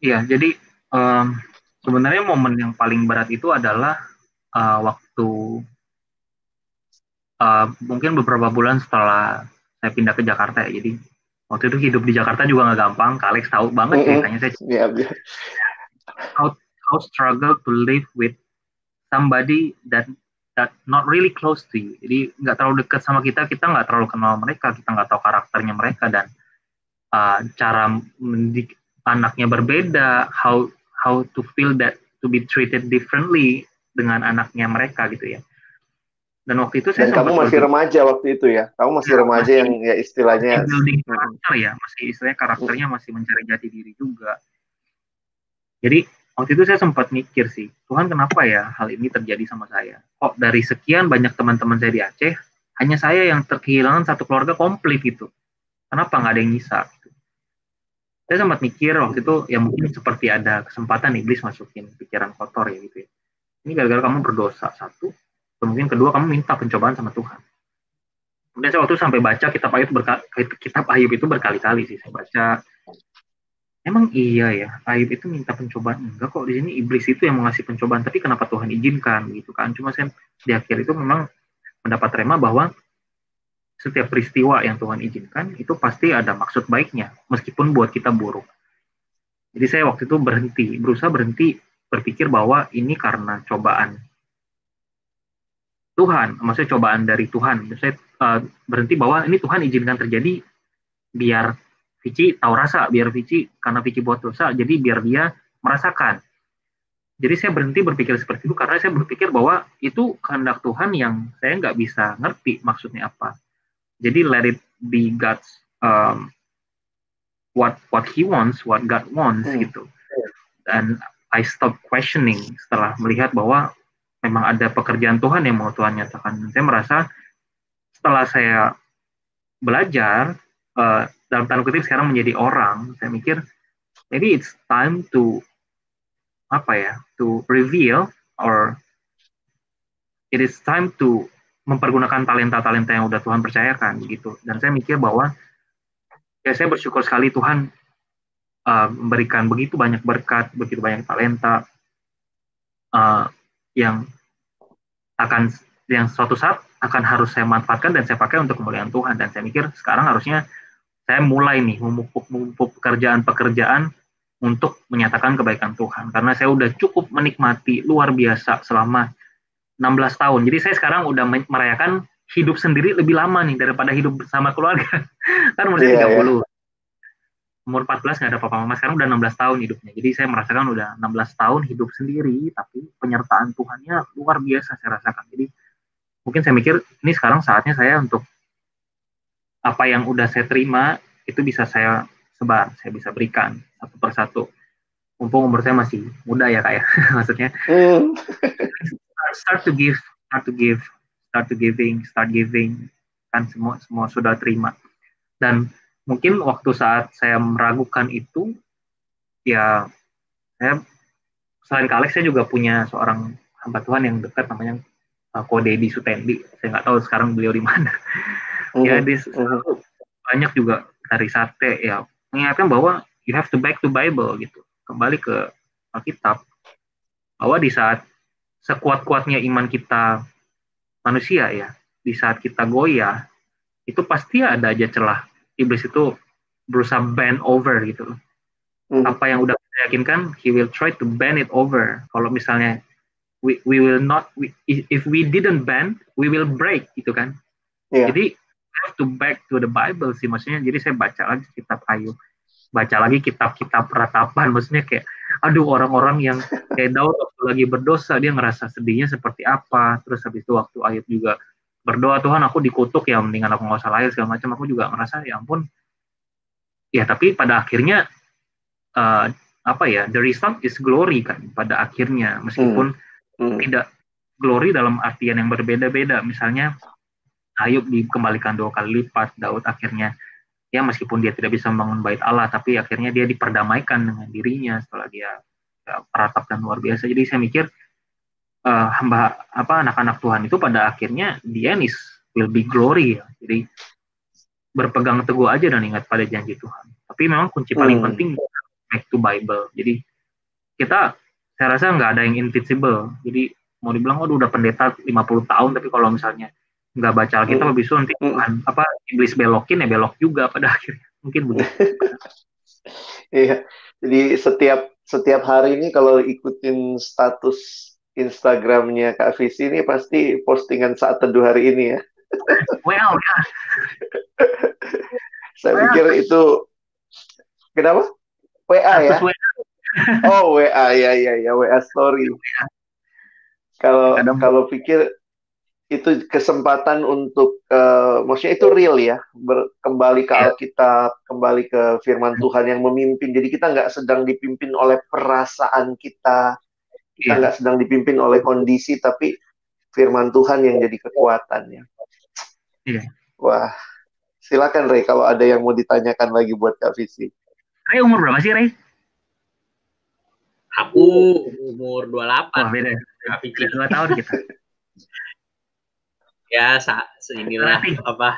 Iya, jadi um, sebenarnya momen yang paling berat itu adalah uh, waktu uh, mungkin beberapa bulan setelah saya pindah ke Jakarta ya. Jadi waktu itu hidup di Jakarta juga nggak gampang. Kak Alex tahu banget mm -hmm. ceritanya saya. Yeah, yeah. How, how struggle to live with somebody that that not really close to you. Jadi nggak terlalu dekat sama kita, kita nggak terlalu kenal mereka, kita nggak tahu karakternya mereka dan uh, cara mendidik anaknya berbeda, how how to feel that to be treated differently dengan anaknya mereka gitu ya. Dan waktu itu saya Dan kamu masih remaja waktu itu ya, kamu masih ya, remaja masih, yang ya istilahnya building karakter ya, masih istilahnya karakternya masih mencari jati diri juga. Jadi waktu itu saya sempat mikir sih, Tuhan kenapa ya hal ini terjadi sama saya? Kok dari sekian banyak teman-teman saya di Aceh, hanya saya yang terkehilangan satu keluarga komplit gitu. Kenapa nggak ada yang bisa? Gitu. Saya sempat mikir waktu itu, ya mungkin seperti ada kesempatan iblis masukin pikiran kotor ya gitu ya. Ini gara-gara kamu berdosa satu, atau mungkin kedua kamu minta pencobaan sama Tuhan. kemudian saya waktu sampai baca kitab Ayub berkali, kitab Ayub itu berkali-kali sih saya baca emang iya ya Ayub itu minta pencobaan? Enggak kok di sini iblis itu yang mengasih pencobaan tapi kenapa Tuhan izinkan gitu kan? Cuma saya di akhir itu memang mendapat rema bahwa setiap peristiwa yang Tuhan izinkan itu pasti ada maksud baiknya meskipun buat kita buruk. Jadi saya waktu itu berhenti berusaha berhenti berpikir bahwa ini karena cobaan Tuhan maksudnya cobaan dari Tuhan. Saya uh, berhenti bahwa ini Tuhan izinkan terjadi biar Vici tahu rasa biar Vici karena Vici buat dosa jadi biar dia merasakan jadi saya berhenti berpikir seperti itu karena saya berpikir bahwa itu kehendak Tuhan yang saya nggak bisa ngerti maksudnya apa jadi let it be God's um, what what He wants, what God wants hmm. gitu. Dan I stop questioning setelah melihat bahwa memang ada pekerjaan Tuhan yang mau Tuhan nyatakan. Saya merasa setelah saya belajar uh, dalam tanda kutip sekarang menjadi orang, saya mikir maybe it's time to apa ya, to reveal or it is time to mempergunakan talenta-talenta yang udah Tuhan percayakan gitu. Dan saya mikir bahwa ya saya bersyukur sekali Tuhan uh, memberikan begitu banyak berkat, begitu banyak talenta uh, yang akan yang suatu saat akan harus saya manfaatkan dan saya pakai untuk kemuliaan Tuhan. Dan saya mikir sekarang harusnya saya mulai nih memupuk-memupuk pekerjaan-pekerjaan untuk menyatakan kebaikan Tuhan. Karena saya udah cukup menikmati luar biasa selama 16 tahun. Jadi saya sekarang udah merayakan hidup sendiri lebih lama nih daripada hidup bersama keluarga. <laughs> kan umur saya yeah, 30. Yeah. Umur 14 nggak ada papa mama, sekarang udah 16 tahun hidupnya. Jadi saya merasakan udah 16 tahun hidup sendiri, tapi penyertaan Tuhannya luar biasa saya rasakan. Jadi mungkin saya mikir ini sekarang saatnya saya untuk apa yang udah saya terima itu bisa saya sebar, saya bisa berikan satu persatu. Mumpung umur saya masih muda ya kak ya, <laughs> maksudnya. Mm. start to give, start to give, start to giving, start giving, kan semua semua sudah terima. Dan mungkin waktu saat saya meragukan itu, ya saya selain Kalex saya juga punya seorang hamba Tuhan yang dekat namanya uh, Kode di Sutendi. Saya nggak tahu sekarang beliau di mana. Uh-huh. ya di uh-huh. banyak juga dari sate ya mengingatkan bahwa you have to back to Bible gitu, kembali ke Alkitab. Bahwa di saat sekuat-kuatnya iman kita manusia ya, di saat kita goyah, itu pasti ada aja celah. Iblis itu berusaha bend over gitu loh. Hmm. Apa yang udah kita yakinkan, he will try to bend it over. Kalau misalnya we, we will not, we, if we didn't bend, we will break gitu kan. Yeah. Jadi have to back to the Bible sih maksudnya. Jadi saya baca lagi kitab Ayub baca lagi kitab-kitab ratapan maksudnya kayak aduh orang-orang yang kayak Daud waktu lagi berdosa dia ngerasa sedihnya seperti apa terus habis itu waktu ayat juga berdoa Tuhan aku dikutuk ya mendingan aku nggak usah lahir segala macam aku juga ngerasa ya ampun ya tapi pada akhirnya uh, apa ya the result is glory kan pada akhirnya meskipun hmm. Hmm. tidak glory dalam artian yang berbeda-beda misalnya Ayub dikembalikan dua kali lipat Daud akhirnya ya meskipun dia tidak bisa membangun bait Allah tapi akhirnya dia diperdamaikan dengan dirinya setelah dia ya, peratap dan luar biasa jadi saya mikir uh, hamba apa anak-anak Tuhan itu pada akhirnya dia is will be glory ya. jadi berpegang teguh aja dan ingat pada janji Tuhan tapi memang kunci paling hmm. penting back to Bible jadi kita saya rasa nggak ada yang invincible jadi mau dibilang oh udah pendeta 50 tahun tapi kalau misalnya nggak baca Alkitab hmm. habis itu nanti hmm. apa iblis belokin ya belok juga pada <laughs> akhirnya mungkin begitu. <laughs> Iya, jadi setiap setiap hari ini kalau ikutin status Instagramnya Kak Visi ini pasti postingan saat teduh hari ini ya. <laughs> Well, ya. Saya well. pikir itu kenapa? WA ya? WA. oh WA ya ya ya WA story. Kalau kalau pikir itu kesempatan untuk uh, maksudnya itu real ya ber, kembali ke yeah. Alkitab kembali ke Firman Tuhan yang memimpin. Jadi kita nggak sedang dipimpin oleh perasaan kita kita iya. nggak sedang dipimpin oleh kondisi tapi Firman Tuhan yang jadi kekuatannya. Wah silakan Ray kalau ada yang mau ditanyakan lagi buat Kak Visi Ray umur berapa sih Ray aku umur 28 oh, beda 2 tahun kita <laughs> ya sa inilah apa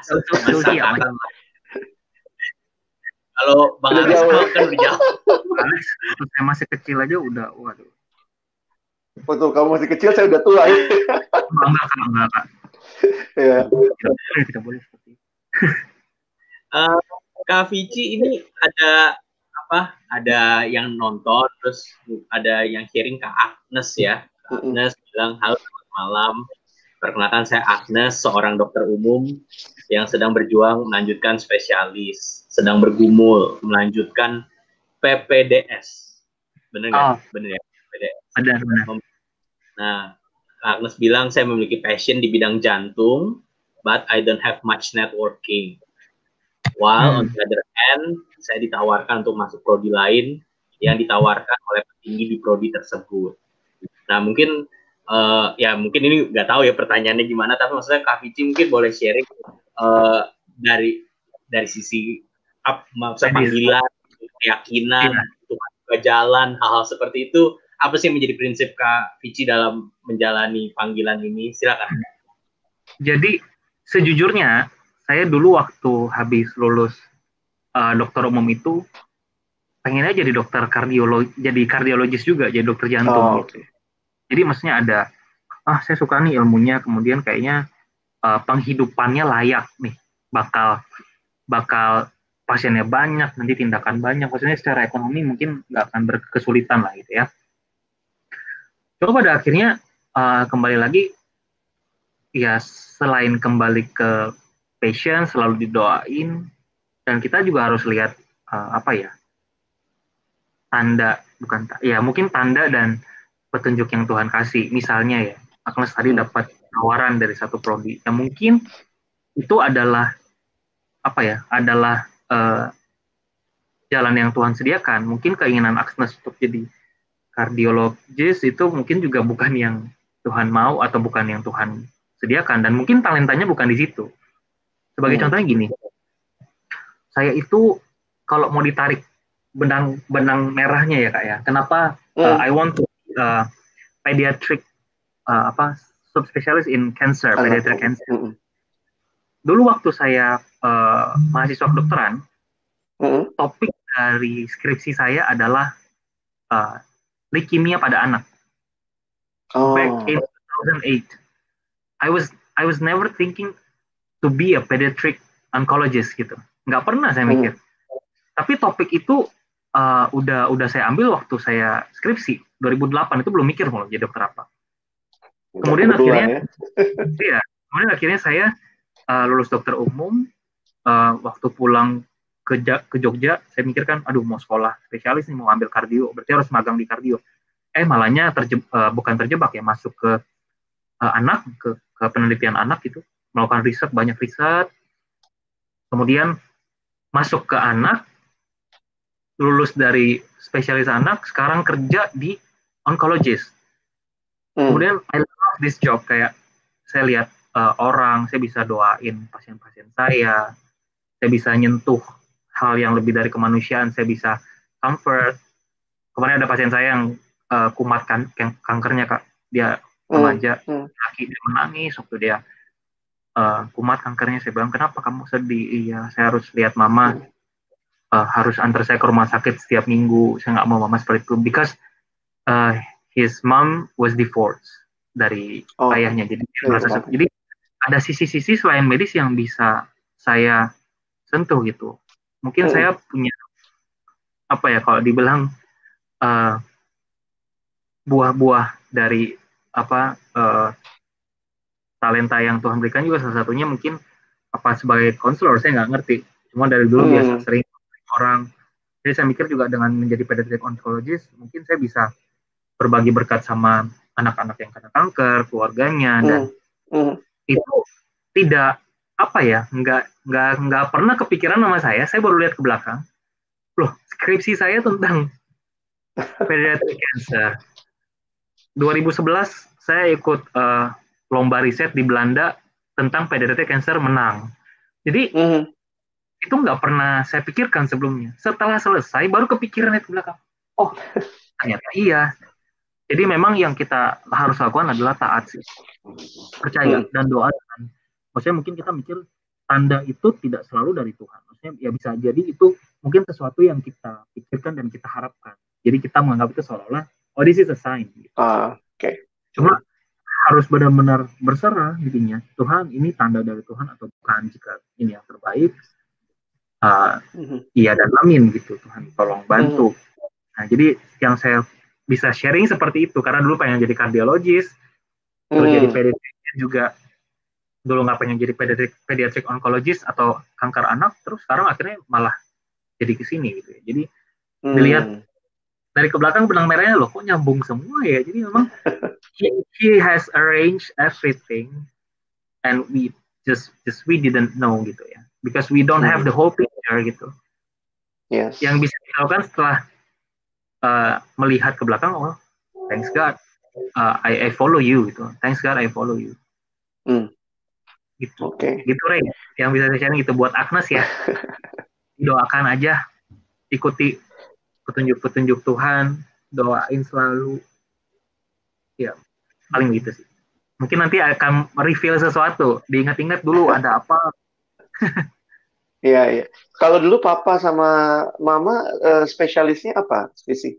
kalau Bang Alex kan udah jauh. Alex, saya masih kecil aja udah, waduh. Betul, kamu masih kecil, saya udah tua. Ya? enggak, enggak, enggak, enggak. Ya. Tidak boleh seperti itu. Uh, Kak Vici ini ada apa? Ada yang nonton, terus ada yang sharing ke Agnes ya. Agnes bilang halo malam. Perkenalkan saya Agnes, seorang dokter umum yang sedang berjuang melanjutkan spesialis, sedang bergumul melanjutkan PPDS. Benar nggak? Oh. Benar ya? PPDS. Benar, benar. Nah, Agnes bilang saya memiliki passion di bidang jantung, but I don't have much networking. While hmm. on the other hand, saya ditawarkan untuk masuk prodi lain yang ditawarkan oleh petinggi di prodi tersebut. Nah, mungkin uh, ya mungkin ini nggak tahu ya pertanyaannya gimana, tapi maksudnya Kak Vici mungkin boleh sharing uh, dari dari sisi up, maksudnya panggilan, keyakinan, ya. jalan, hal-hal seperti itu, apa sih yang menjadi prinsip Kak Vici dalam menjalani panggilan ini? Silakan. Jadi sejujurnya saya dulu waktu habis lulus uh, dokter umum itu pengennya jadi dokter kardiolog, jadi kardiologis juga, jadi dokter jantung. Oh, okay. Jadi maksudnya ada, ah saya suka nih ilmunya, kemudian kayaknya uh, penghidupannya layak nih bakal bakal pasiennya banyak nanti tindakan banyak. Maksudnya secara ekonomi mungkin nggak akan berkesulitan lah gitu ya. Coba pada akhirnya uh, kembali lagi ya selain kembali ke passion selalu didoain dan kita juga harus lihat uh, apa ya tanda bukan ya mungkin tanda dan petunjuk yang Tuhan kasih. Misalnya ya Agnes tadi dapat tawaran dari satu prodi. Yang mungkin itu adalah apa ya adalah uh, jalan yang Tuhan sediakan. Mungkin keinginan Agnes untuk jadi kardiologis itu mungkin juga bukan yang Tuhan mau atau bukan yang Tuhan sediakan. Dan mungkin talentanya bukan di situ. Sebagai hmm. contohnya gini saya itu kalau mau ditarik benang benang merahnya ya kak ya. Kenapa hmm. uh, I want to uh, pediatric uh, apa subspesialis in cancer, pediatric cancer. Mm -hmm. Dulu waktu saya uh, mahasiswa kedokteran, mm -hmm. topik dari skripsi saya adalah uh, leukemia pada anak. Oh. Back in 2008, I was I was never thinking to be a pediatric oncologist gitu. Nggak pernah saya mikir. Mm. Tapi topik itu uh, udah udah saya ambil waktu saya skripsi. 2008 itu belum mikir mau jadi dokter apa. Kemudian akhirnya ya. <laughs> iya. Kemudian akhirnya saya uh, lulus dokter umum. Uh, waktu pulang ke ke Jogja saya mikirkan aduh mau sekolah spesialis nih mau ambil kardio. Berarti harus magang di kardio. Eh malahnya terje, uh, bukan terjebak ya masuk ke uh, anak ke, ke penelitian anak itu melakukan riset banyak riset. Kemudian masuk ke anak lulus dari spesialis anak sekarang kerja di oncologist hmm. kemudian I this job kayak saya lihat uh, orang, saya bisa doain pasien-pasien saya, saya bisa nyentuh hal yang lebih dari kemanusiaan, saya bisa comfort. Kemarin ada pasien saya yang uh, kumat kan, kankernya kak, dia hmm, remaja, hmm. laki dia menangis waktu dia uh, kumat kankernya. Saya bilang kenapa kamu sedih? Iya, saya harus lihat mama uh, harus antar saya ke rumah sakit setiap minggu. Saya nggak mau mama seperti itu because uh, his mom was divorced dari oh. ayahnya. Jadi dia merasa ya, jadi ada sisi-sisi selain medis yang bisa saya sentuh gitu. Mungkin hmm. saya punya apa ya kalau dibilang uh, buah-buah dari apa uh, talenta yang Tuhan berikan juga salah satunya mungkin apa sebagai konselor saya nggak ngerti. Cuma dari dulu hmm. biasa sering orang. Jadi saya mikir juga dengan menjadi pediatric oncologist mungkin saya bisa berbagi berkat sama anak-anak yang kena kanker, keluarganya mm. dan mm. itu tidak apa ya, nggak nggak nggak pernah kepikiran sama saya. Saya baru lihat ke belakang, loh skripsi saya tentang <laughs> pediatric cancer. 2011 saya ikut uh, lomba riset di Belanda tentang pediatric cancer menang. Jadi mm. Itu nggak pernah saya pikirkan sebelumnya. Setelah selesai baru kepikiran itu belakang. Oh ternyata iya jadi memang yang kita harus lakukan adalah taat sih, percaya hmm. dan doa maksudnya mungkin kita mikir tanda itu tidak selalu dari Tuhan maksudnya ya bisa jadi itu mungkin sesuatu yang kita pikirkan dan kita harapkan jadi kita menganggap itu seolah-olah oh this is a sign gitu. Ah, oke. Okay. cuma harus benar-benar berserah intinya Tuhan ini tanda dari Tuhan atau bukan jika ini yang terbaik uh, mm-hmm. iya dan amin gitu Tuhan tolong bantu mm-hmm. nah jadi yang saya bisa sharing seperti itu karena dulu pengen jadi kardiologis terus jadi hmm. pediatrik juga dulu nggak pengen jadi pediatrik pediatrik onkologis atau kanker anak terus sekarang akhirnya malah jadi ke sini gitu ya jadi hmm. dilihat dari ke belakang benang merahnya loh kok nyambung semua ya jadi memang <laughs> he, he has arranged everything and we just just we didn't know gitu ya because we don't have the whole picture gitu. Yes. yang bisa dilakukan setelah uh, melihat ke belakang oh thanks God uh, I, I follow you gitu. Thanks God I follow you. Hmm. gitu. Oke. Okay. gitu Ray. Yang bisa saya sharing itu buat Agnes ya. <laughs> Doakan aja. Ikuti petunjuk-petunjuk Tuhan. Doain selalu. Ya paling gitu sih. Mungkin nanti akan reveal sesuatu. Diingat-ingat dulu ada apa <laughs> Iya, iya. Kalau dulu papa sama mama uh, spesialisnya apa, spesi?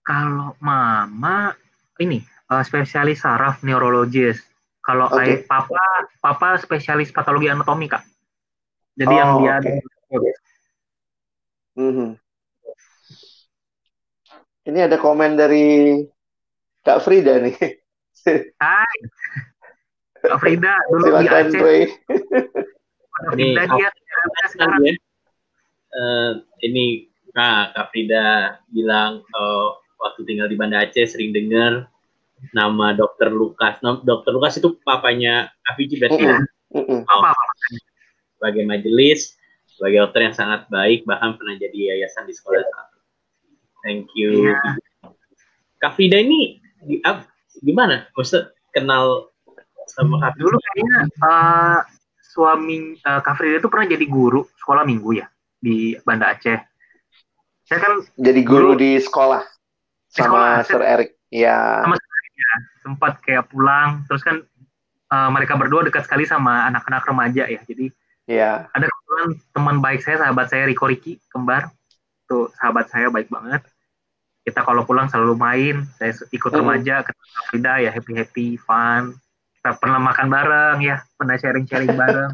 Kalau mama ini uh, spesialis saraf neurologis. Kalau okay. papa papa spesialis patologi anatomi kak. Jadi oh, yang dia okay. mm -hmm. Ini ada komen dari Kak Frida nih. Hai. Kak Frida dulu Silakan, di Aceh. Frida sekarang. Uh, ini Kak, Kak Frida bilang uh, waktu tinggal di Banda Aceh sering dengar nama Dokter Lukas. Nah, Dokter Lukas itu papanya Afiji berarti ya? Oh, sebagai majelis, sebagai dokter yang sangat baik, bahkan pernah jadi yayasan di sekolah. Thank you. Yeah. Kak Frida ini gimana? Maksud kenal sama Kak Dulu kayaknya uh, suami uh, Kak Frida itu pernah jadi guru sekolah minggu ya di Banda Aceh. Saya kan jadi guru, guru di sekolah sama Sir Eric. Ya. Sama ya, sempat kayak pulang terus kan uh, mereka berdua dekat sekali sama anak-anak remaja ya. Jadi ya. ada kebetulan teman baik saya, sahabat saya Riko Riki kembar. Tuh sahabat saya baik banget. Kita kalau pulang selalu main, saya ikut hmm. remaja ketemu Frida ya happy-happy, fun. Kita pernah makan bareng ya, pernah sharing-sharing <laughs> bareng.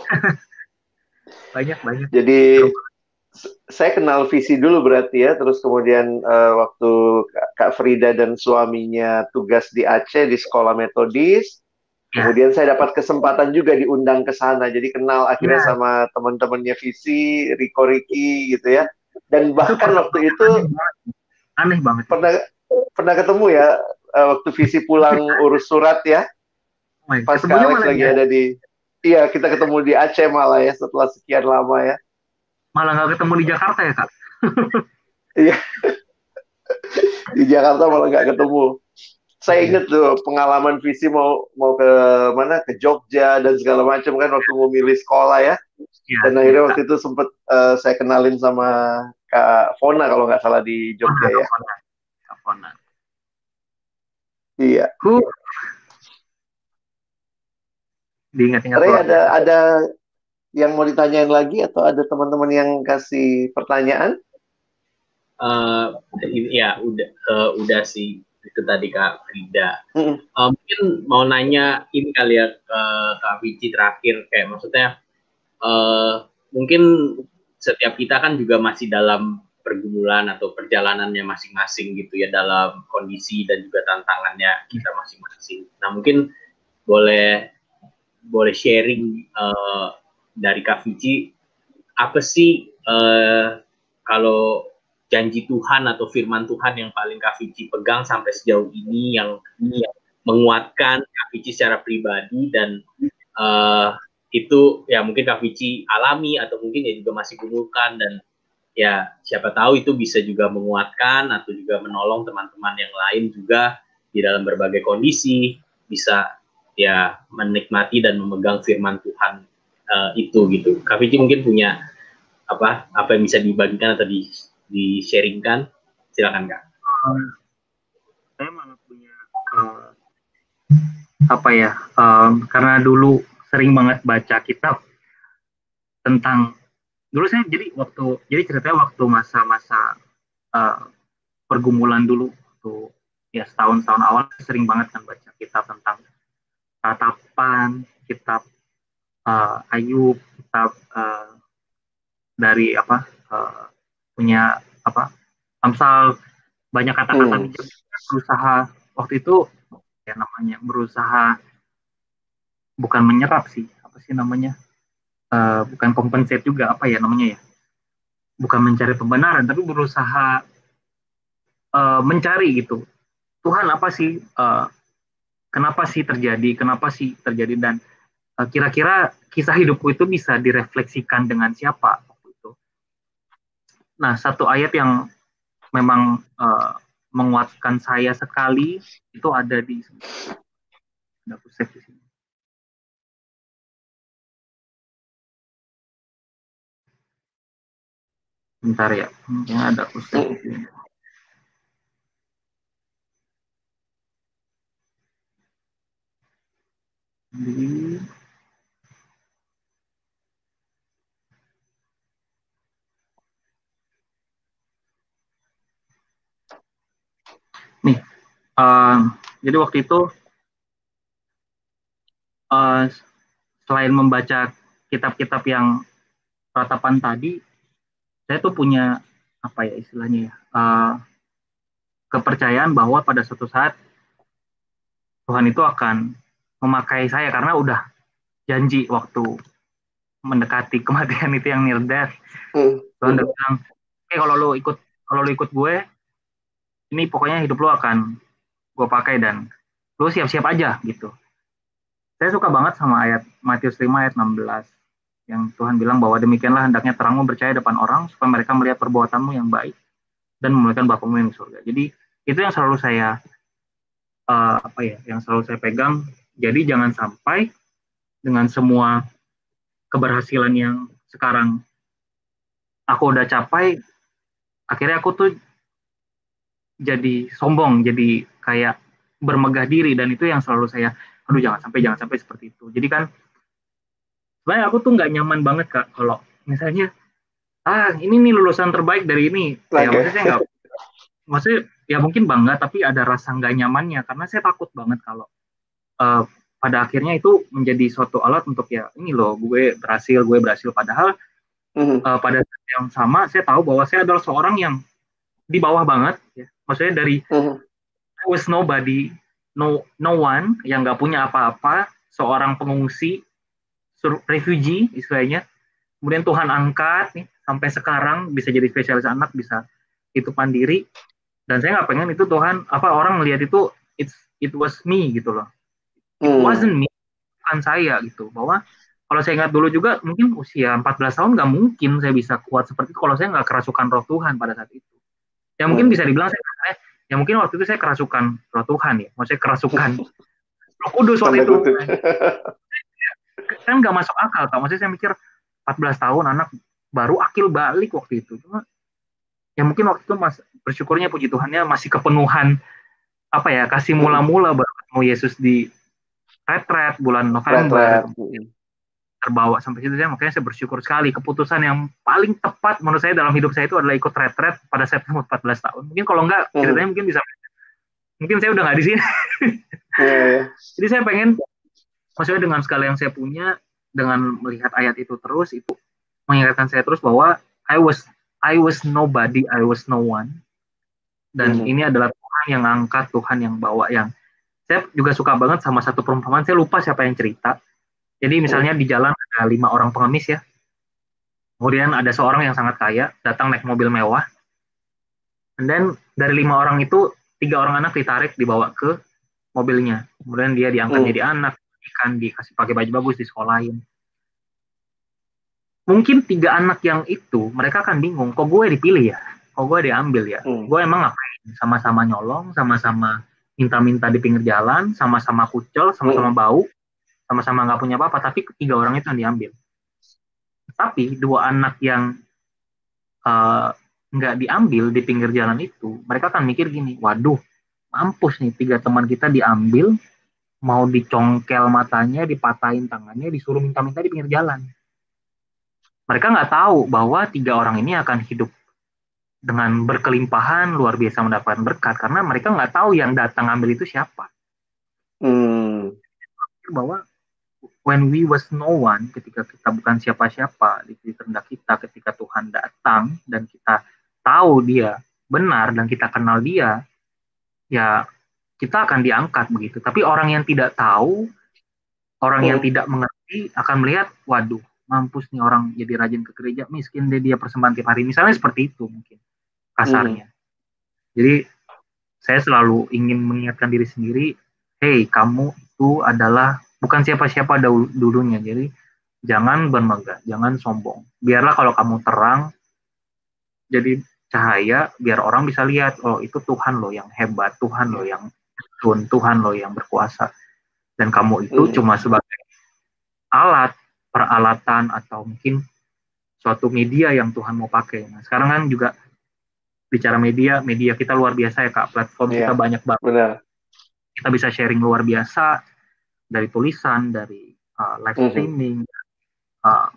<laughs> banyak banyak. Jadi saya kenal visi dulu berarti ya, terus kemudian uh, waktu Kak Frida dan suaminya tugas di Aceh di sekolah metodis, ya. kemudian saya dapat kesempatan juga diundang ke sana, jadi kenal akhirnya ya. sama teman-temannya visi, Riko Riki gitu ya, dan bahkan itu waktu itu aneh banget. Pernah pernah ketemu ya uh, waktu visi pulang <laughs> urus surat ya, oh pas Kak Alex lagi ya? ada di, iya kita ketemu di Aceh malah ya setelah sekian lama ya. Malah nggak ketemu di Jakarta ya kak? <laughs> Iya. Di Jakarta malah nggak ketemu. Saya iya. ingat tuh pengalaman visi mau mau ke mana? Ke Jogja dan segala macam kan waktu mau milih sekolah ya, ya dan akhirnya ya. waktu itu sempat uh, saya kenalin sama Kak Fona kalau nggak salah di Jogja ya. Kak Fona. Iya. Huh. Diingat-ingat ada ada yang mau ditanyain lagi atau ada teman-teman yang kasih pertanyaan? Uh, ya udah uh, udah sih itu tadi Kak Frida. Mm. Uh, mungkin mau nanya ini kali ya ke Kak Vici terakhir kayak maksudnya uh, mungkin setiap kita kan juga masih dalam pergumulan atau perjalanannya masing-masing gitu ya dalam kondisi dan juga tantangannya kita masing-masing. Nah mungkin boleh boleh sharing uh, dari Kak Vici, apa sih uh, kalau janji Tuhan atau firman Tuhan yang paling Kak Vici pegang sampai sejauh ini yang, yang menguatkan Kak Vici secara pribadi dan uh, itu ya mungkin Kak Vici alami atau mungkin ya juga masih gumulkan dan ya siapa tahu itu bisa juga menguatkan atau juga menolong teman-teman yang lain juga di dalam berbagai kondisi bisa ya menikmati dan memegang firman Tuhan uh, itu gitu. Kak mungkin punya apa apa yang bisa dibagikan atau di di sharingkan silakan kak. Um, saya malah punya uh, apa ya um, karena dulu sering banget baca kitab tentang dulu saya jadi waktu jadi ceritanya waktu masa-masa uh, pergumulan dulu waktu ya setahun tahun awal sering banget kan baca kitab tentang tatapan kitab uh, Ayub kitab uh, dari apa uh, punya apa Amsal banyak kata-kata hmm. berusaha waktu itu ya namanya berusaha bukan menyerap sih apa sih namanya uh, bukan kompensat juga apa ya namanya ya bukan mencari pembenaran tapi berusaha uh, mencari gitu Tuhan apa sih uh, kenapa sih terjadi kenapa sih terjadi dan uh, kira-kira kisah hidupku itu bisa direfleksikan dengan siapa waktu itu nah satu ayat yang memang uh, menguatkan saya sekali itu ada di ada aku save di sini. Bentar ya, mungkin ada aku save di sini. Nih, uh, jadi waktu itu uh, selain membaca kitab-kitab yang ratapan tadi, saya tuh punya apa ya istilahnya ya uh, kepercayaan bahwa pada suatu saat Tuhan itu akan memakai saya karena udah janji waktu mendekati <laughs> kematian itu yang near death. Hmm. Tuhan udah bilang, "Oke, hey, kalau lo ikut kalau lo ikut gue, ini pokoknya hidup lo akan gue pakai dan lo siap-siap aja gitu. Saya suka banget sama ayat Matius 5 ayat 16 yang Tuhan bilang bahwa demikianlah hendaknya terangmu percaya depan orang supaya mereka melihat perbuatanmu yang baik dan memuliakan Bapamu yang di surga. Jadi itu yang selalu saya uh, apa ya, yang selalu saya pegang. Jadi jangan sampai dengan semua keberhasilan yang sekarang aku udah capai, akhirnya aku tuh jadi sombong, jadi kayak bermegah diri. Dan itu yang selalu saya, aduh jangan sampai jangan sampai seperti itu. Jadi kan sebenarnya aku tuh nggak nyaman banget kak kalau misalnya ah ini nih lulusan terbaik dari ini, ya maksudnya saya nggak, maksudnya ya mungkin bangga tapi ada rasa nggak nyamannya. Karena saya takut banget kalau uh, pada akhirnya itu menjadi suatu alat untuk ya ini loh gue berhasil gue berhasil. Padahal mm-hmm. uh, pada saat yang sama saya tahu bahwa saya adalah seorang yang di bawah banget ya. Maksudnya dari uh-huh. I was nobody no no one yang nggak punya apa-apa seorang pengungsi refugee istilahnya. Kemudian Tuhan angkat nih sampai sekarang bisa jadi spesialis anak bisa itu mandiri. Dan saya nggak pengen itu Tuhan apa orang melihat itu it's it was me gitu loh it hmm. wasn't me bukan saya gitu. Bahwa kalau saya ingat dulu juga mungkin usia 14 tahun nggak mungkin saya bisa kuat seperti itu kalau saya nggak kerasukan roh Tuhan pada saat itu. Ya mungkin bisa dibilang saya ya mungkin waktu itu saya kerasukan roh Tuhan ya, maksudnya kerasukan <laughs> roh kudus waktu itu. <laughs> kan nggak masuk akal tau, maksudnya saya mikir 14 tahun anak baru akil balik waktu itu. Cuma ya mungkin waktu itu mas bersyukurnya puji Tuhannya masih kepenuhan apa ya kasih mula-mula baru ketemu Yesus di retret bulan November. Retret terbawa sampai situ saya makanya saya bersyukur sekali keputusan yang paling tepat menurut saya dalam hidup saya itu adalah ikut retret pada saat umur 14 tahun mungkin kalau enggak hmm. ceritanya mungkin bisa mungkin saya udah nggak di sini hmm. <laughs> jadi saya pengen maksudnya dengan segala yang saya punya dengan melihat ayat itu terus itu mengingatkan saya terus bahwa I was I was nobody I was no one dan hmm. ini adalah Tuhan yang angkat Tuhan yang bawa yang saya juga suka banget sama satu perumpamaan saya lupa siapa yang cerita jadi misalnya di jalan ada lima orang pengemis ya, kemudian ada seorang yang sangat kaya datang naik mobil mewah, and then dari lima orang itu tiga orang anak ditarik dibawa ke mobilnya, kemudian dia diangkat hmm. jadi anak, ikan dikasih pakai baju bagus di sekolahin. Mungkin tiga anak yang itu mereka akan bingung, kok gue dipilih ya, kok gue diambil ya, hmm. gue emang ngapain? Sama-sama nyolong, sama-sama minta-minta di pinggir jalan, sama-sama kucel, sama-sama hmm. bau, sama-sama nggak punya apa-apa tapi ketiga orang itu yang diambil tapi dua anak yang uh, nggak diambil di pinggir jalan itu mereka akan mikir gini waduh mampus nih tiga teman kita diambil mau dicongkel matanya, dipatahin tangannya, disuruh minta-minta di pinggir jalan. Mereka nggak tahu bahwa tiga orang ini akan hidup dengan berkelimpahan luar biasa mendapatkan berkat karena mereka nggak tahu yang datang ambil itu siapa. Hmm. Bahwa when we was no one, ketika kita bukan siapa-siapa di rendah kita, ketika Tuhan datang dan kita tahu dia benar dan kita kenal dia, ya kita akan diangkat begitu. Tapi orang yang tidak tahu, orang oh. yang tidak mengerti akan melihat, waduh, mampus nih orang jadi rajin ke gereja, miskin deh dia persembahan tiap hari. Misalnya seperti itu mungkin kasarnya. Hmm. Jadi saya selalu ingin mengingatkan diri sendiri, hey kamu itu adalah bukan siapa-siapa dulunya. Jadi jangan bermegah, jangan sombong. Biarlah kalau kamu terang, jadi cahaya, biar orang bisa lihat, oh itu Tuhan loh yang hebat, Tuhan loh yang Tuhan, Tuhan loh yang berkuasa. Dan kamu itu hmm. cuma sebagai alat, peralatan atau mungkin suatu media yang Tuhan mau pakai. Nah, sekarang kan juga bicara media, media kita luar biasa ya Kak, platform yeah, kita banyak banget. Benar. Kita bisa sharing luar biasa dari tulisan, dari uh, live mm-hmm. streaming, uh,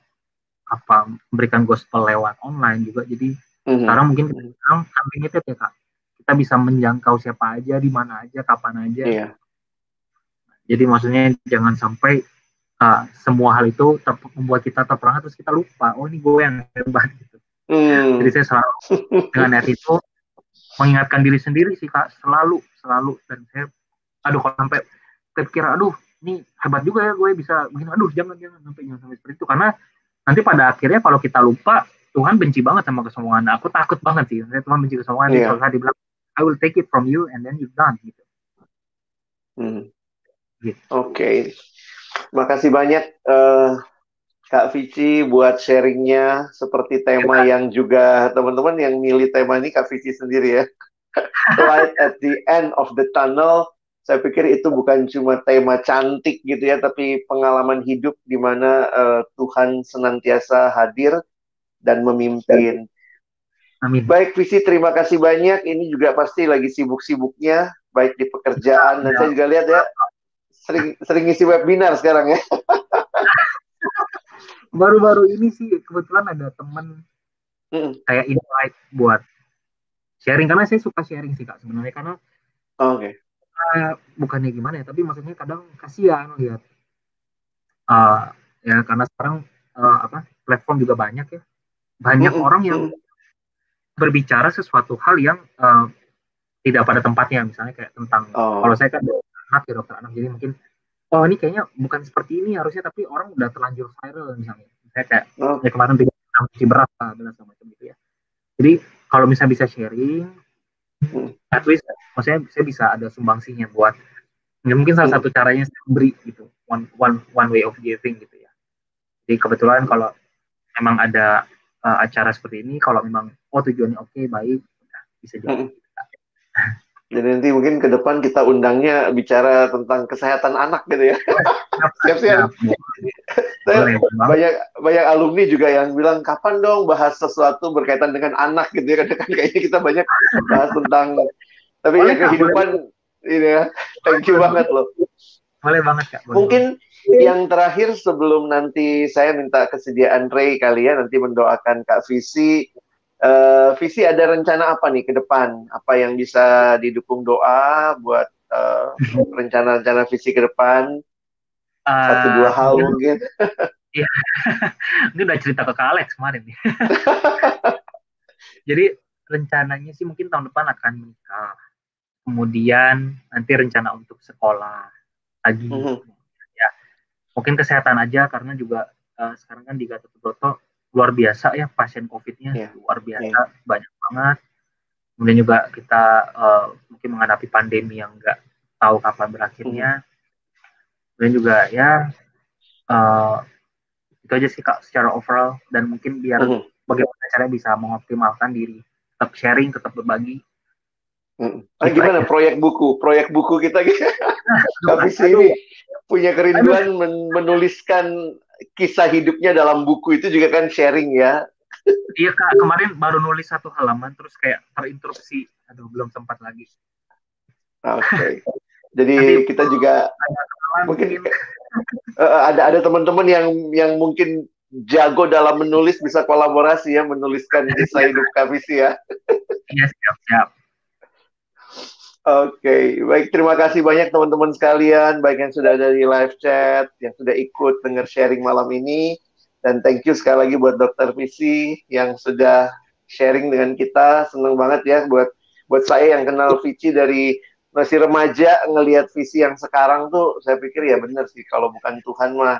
apa memberikan gospel lewat online juga. Jadi mm-hmm. sekarang mungkin kita sekarang unlimited ya Kak. Kita bisa menjangkau siapa aja, di mana aja, kapan aja. Yeah. Jadi maksudnya jangan sampai uh, semua hal itu membuat kita terperangkap terus kita lupa, oh ini gue yang hebat gitu. Hmm. Jadi saya selalu <laughs> dengan net itu mengingatkan diri sendiri sih kak selalu selalu dan saya aduh kalau sampai kira aduh ini hebat juga ya gue bisa begini aduh jangan jangan sampai jangan sampai seperti itu karena nanti pada akhirnya kalau kita lupa Tuhan benci banget sama kesombongan aku takut banget sih saya Tuhan benci kesombongan yeah. kalau saya dibilang I will take it from you and then you done gitu. Hmm. gitu. Oke, okay. makasih banyak uh, Kak Vici buat sharingnya seperti tema ya, yang juga teman-teman yang milih tema ini Kak Vici sendiri ya. <laughs> Light at the end of the tunnel. Saya pikir itu bukan cuma tema cantik gitu ya, tapi pengalaman hidup di mana uh, Tuhan senantiasa hadir dan memimpin. Amin. Baik Vici, terima kasih banyak. Ini juga pasti lagi sibuk-sibuknya, baik di pekerjaan dan saya juga lihat ya sering sering isi webinar sekarang ya. <laughs> baru-baru ini sih kebetulan ada temen mm. kayak invite buat sharing karena saya suka sharing sih kak sebenarnya karena oh, oke okay. uh, bukannya gimana ya tapi maksudnya kadang kasihan lihat uh, ya karena sekarang uh, apa platform juga banyak ya banyak mm -hmm. orang yang berbicara sesuatu hal yang uh, tidak pada tempatnya misalnya kayak tentang oh. kalau saya kan anak ya dokter anak jadi mungkin oh ini kayaknya bukan seperti ini harusnya tapi orang udah terlanjur viral misalnya saya kayak oh. ya kemarin tiga masih berat lah sama itu gitu ya jadi kalau misalnya bisa sharing hmm. at least maksudnya saya bisa ada sumbangsinya buat ya mungkin salah hmm. satu caranya saya beri gitu one one one way of giving gitu ya jadi kebetulan kalau memang ada uh, acara seperti ini kalau memang oh tujuannya oke okay, baik bisa jadi hmm. Jadi nanti mungkin ke depan kita undangnya bicara tentang kesehatan anak gitu ya. Siap-siap. banyak banyak alumni juga yang bilang kapan dong bahas sesuatu berkaitan dengan anak gitu ya. Kan kayaknya kita banyak bahas tentang tapi ya kehidupan ini ya. Thank you banget loh. Boleh banget Kak. Boleh mungkin yang terakhir sebelum nanti saya minta kesediaan Ray kalian ya, nanti mendoakan Kak Visi uh, visi ada rencana apa nih ke depan? Apa yang bisa didukung doa buat uh, <laughs> rencana-rencana visi ke depan? Uh, Satu dua hal ya, mungkin. <laughs> Iya, ini udah cerita ke Kak Alex kemarin nih. <laughs> Jadi rencananya sih mungkin tahun depan akan menikah. Kemudian nanti rencana untuk sekolah lagi. Mm -hmm. Ya, mungkin kesehatan aja karena juga uh, sekarang kan di Gatot Subroto luar biasa ya pasien COVID-nya yeah. luar biasa yeah. banyak banget. Kemudian juga kita uh, mungkin menghadapi pandemi yang nggak tahu kapan berakhirnya. Mm. Kemudian juga ya uh, itu aja sih kak secara overall dan mungkin biar mm. bagaimana caranya bisa mengoptimalkan diri, tetap sharing, tetap berbagi. Mm. Ah, gimana aja. proyek buku, proyek buku kita gitu. Tapi sini punya kerinduan men menuliskan kisah hidupnya dalam buku itu juga kan sharing ya. Iya kak, kemarin baru nulis satu halaman terus kayak terinterupsi, aduh belum sempat lagi. Oke. Okay. <laughs> Jadi Nanti, kita juga mungkin uh, <laughs> ada ada teman-teman yang yang mungkin jago dalam menulis bisa kolaborasi ya menuliskan kisah <laughs> hidup Kavisi ya. Iya siap siap. Oke, okay. baik terima kasih banyak teman-teman sekalian, baik yang sudah ada di live chat, yang sudah ikut dengar sharing malam ini, dan thank you sekali lagi buat Dokter Visi yang sudah sharing dengan kita, seneng banget ya buat buat saya yang kenal Vici dari masih remaja ngelihat visi yang sekarang tuh, saya pikir ya benar sih kalau bukan Tuhan mah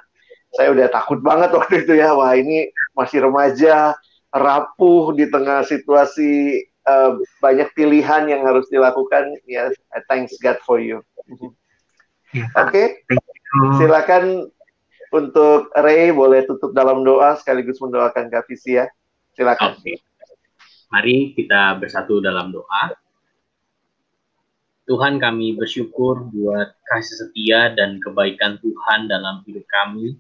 saya udah takut banget <laughs> waktu itu ya, wah ini masih remaja, rapuh di tengah situasi uh, banyak pilihan yang harus dilakukan ya yeah, thanks God for you yeah. oke okay? silakan untuk Ray boleh tutup dalam doa sekaligus mendoakan Kak Visi ya silakan okay. mari kita bersatu dalam doa Tuhan kami bersyukur buat kasih setia dan kebaikan Tuhan dalam hidup kami.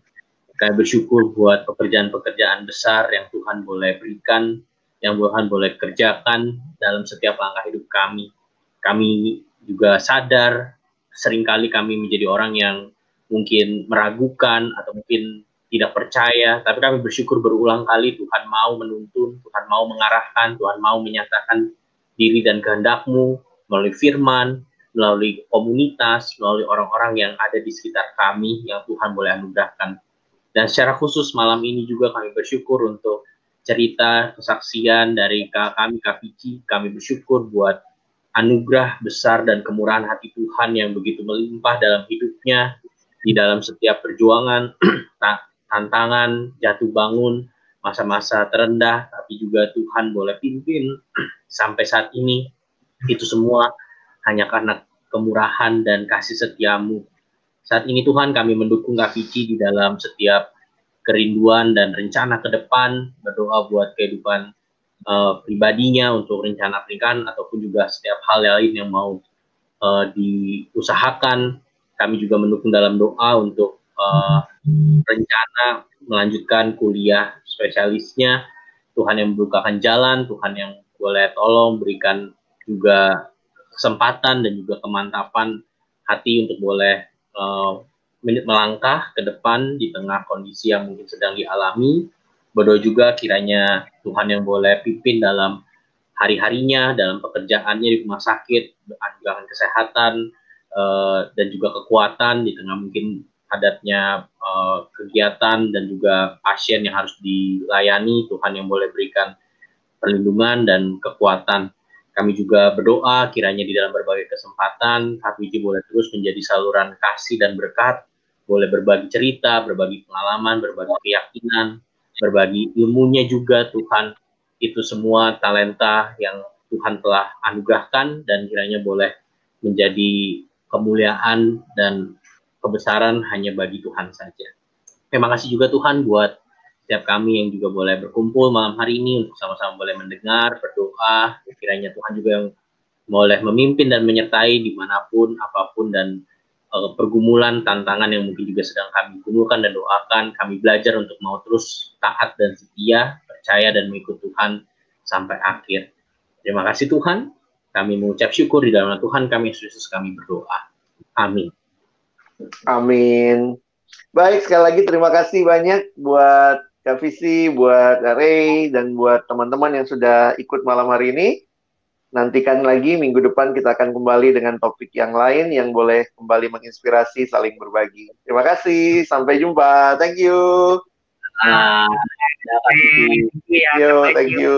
Kami bersyukur buat pekerjaan-pekerjaan besar yang Tuhan boleh berikan yang Tuhan boleh kerjakan dalam setiap langkah hidup kami. Kami juga sadar sering kali kami menjadi orang yang mungkin meragukan atau mungkin tidak percaya, tapi kami bersyukur berulang kali Tuhan mau menuntun, Tuhan mau mengarahkan, Tuhan mau menyatakan diri dan kehendakmu melalui firman, melalui komunitas, melalui orang-orang yang ada di sekitar kami yang Tuhan boleh anugerahkan. Dan secara khusus malam ini juga kami bersyukur untuk cerita kesaksian dari kami Kak Vici. Kami bersyukur buat anugerah besar dan kemurahan hati Tuhan yang begitu melimpah dalam hidupnya di dalam setiap perjuangan, <clears throat> tantangan, jatuh bangun, masa-masa terendah, tapi juga Tuhan boleh pimpin <clears throat> sampai saat ini. Itu semua hanya karena kemurahan dan kasih setiamu. Saat ini Tuhan kami mendukung Kak Vici di dalam setiap kerinduan dan rencana ke depan, berdoa buat kehidupan uh, pribadinya untuk rencana pernikahan ataupun juga setiap hal lain yang mau uh, diusahakan. Kami juga mendukung dalam doa untuk uh, rencana melanjutkan kuliah spesialisnya. Tuhan yang membukakan jalan, Tuhan yang boleh tolong berikan juga kesempatan dan juga kemantapan hati untuk boleh uh, melangkah ke depan di tengah kondisi yang mungkin sedang dialami. Berdoa juga kiranya Tuhan yang boleh pimpin dalam hari-harinya, dalam pekerjaannya di rumah sakit, anugerahkan kesehatan, uh, dan juga kekuatan di tengah mungkin padatnya uh, kegiatan dan juga pasien yang harus dilayani. Tuhan yang boleh berikan perlindungan dan kekuatan. Kami juga berdoa kiranya di dalam berbagai kesempatan HPG boleh terus menjadi saluran kasih dan berkat, boleh berbagi cerita, berbagi pengalaman, berbagi keyakinan, berbagi ilmunya juga Tuhan. Itu semua talenta yang Tuhan telah anugerahkan dan kiranya boleh menjadi kemuliaan dan kebesaran hanya bagi Tuhan saja. Terima kasih juga Tuhan buat setiap kami yang juga boleh berkumpul malam hari ini untuk sama-sama boleh mendengar, berdoa. Kiranya Tuhan juga yang boleh memimpin dan menyertai di mana pun, apa pun, dan uh, pergumulan, tantangan yang mungkin juga sedang kami gumulkan dan doakan. Kami belajar untuk mau terus taat dan setia, percaya dan mengikut Tuhan sampai akhir. Terima kasih Tuhan. Kami mengucap syukur di dalam Tuhan kami Yesus kami berdoa. Amin. Amin. Baik, sekali lagi terima kasih banyak buat Kak Visi, buat Ray, dan buat teman-teman yang sudah ikut malam hari ini. Nantikan lagi minggu depan kita akan kembali dengan topik yang lain yang boleh kembali menginspirasi, saling berbagi. Terima kasih, sampai jumpa. Thank you. Uh, thank you. Thank you.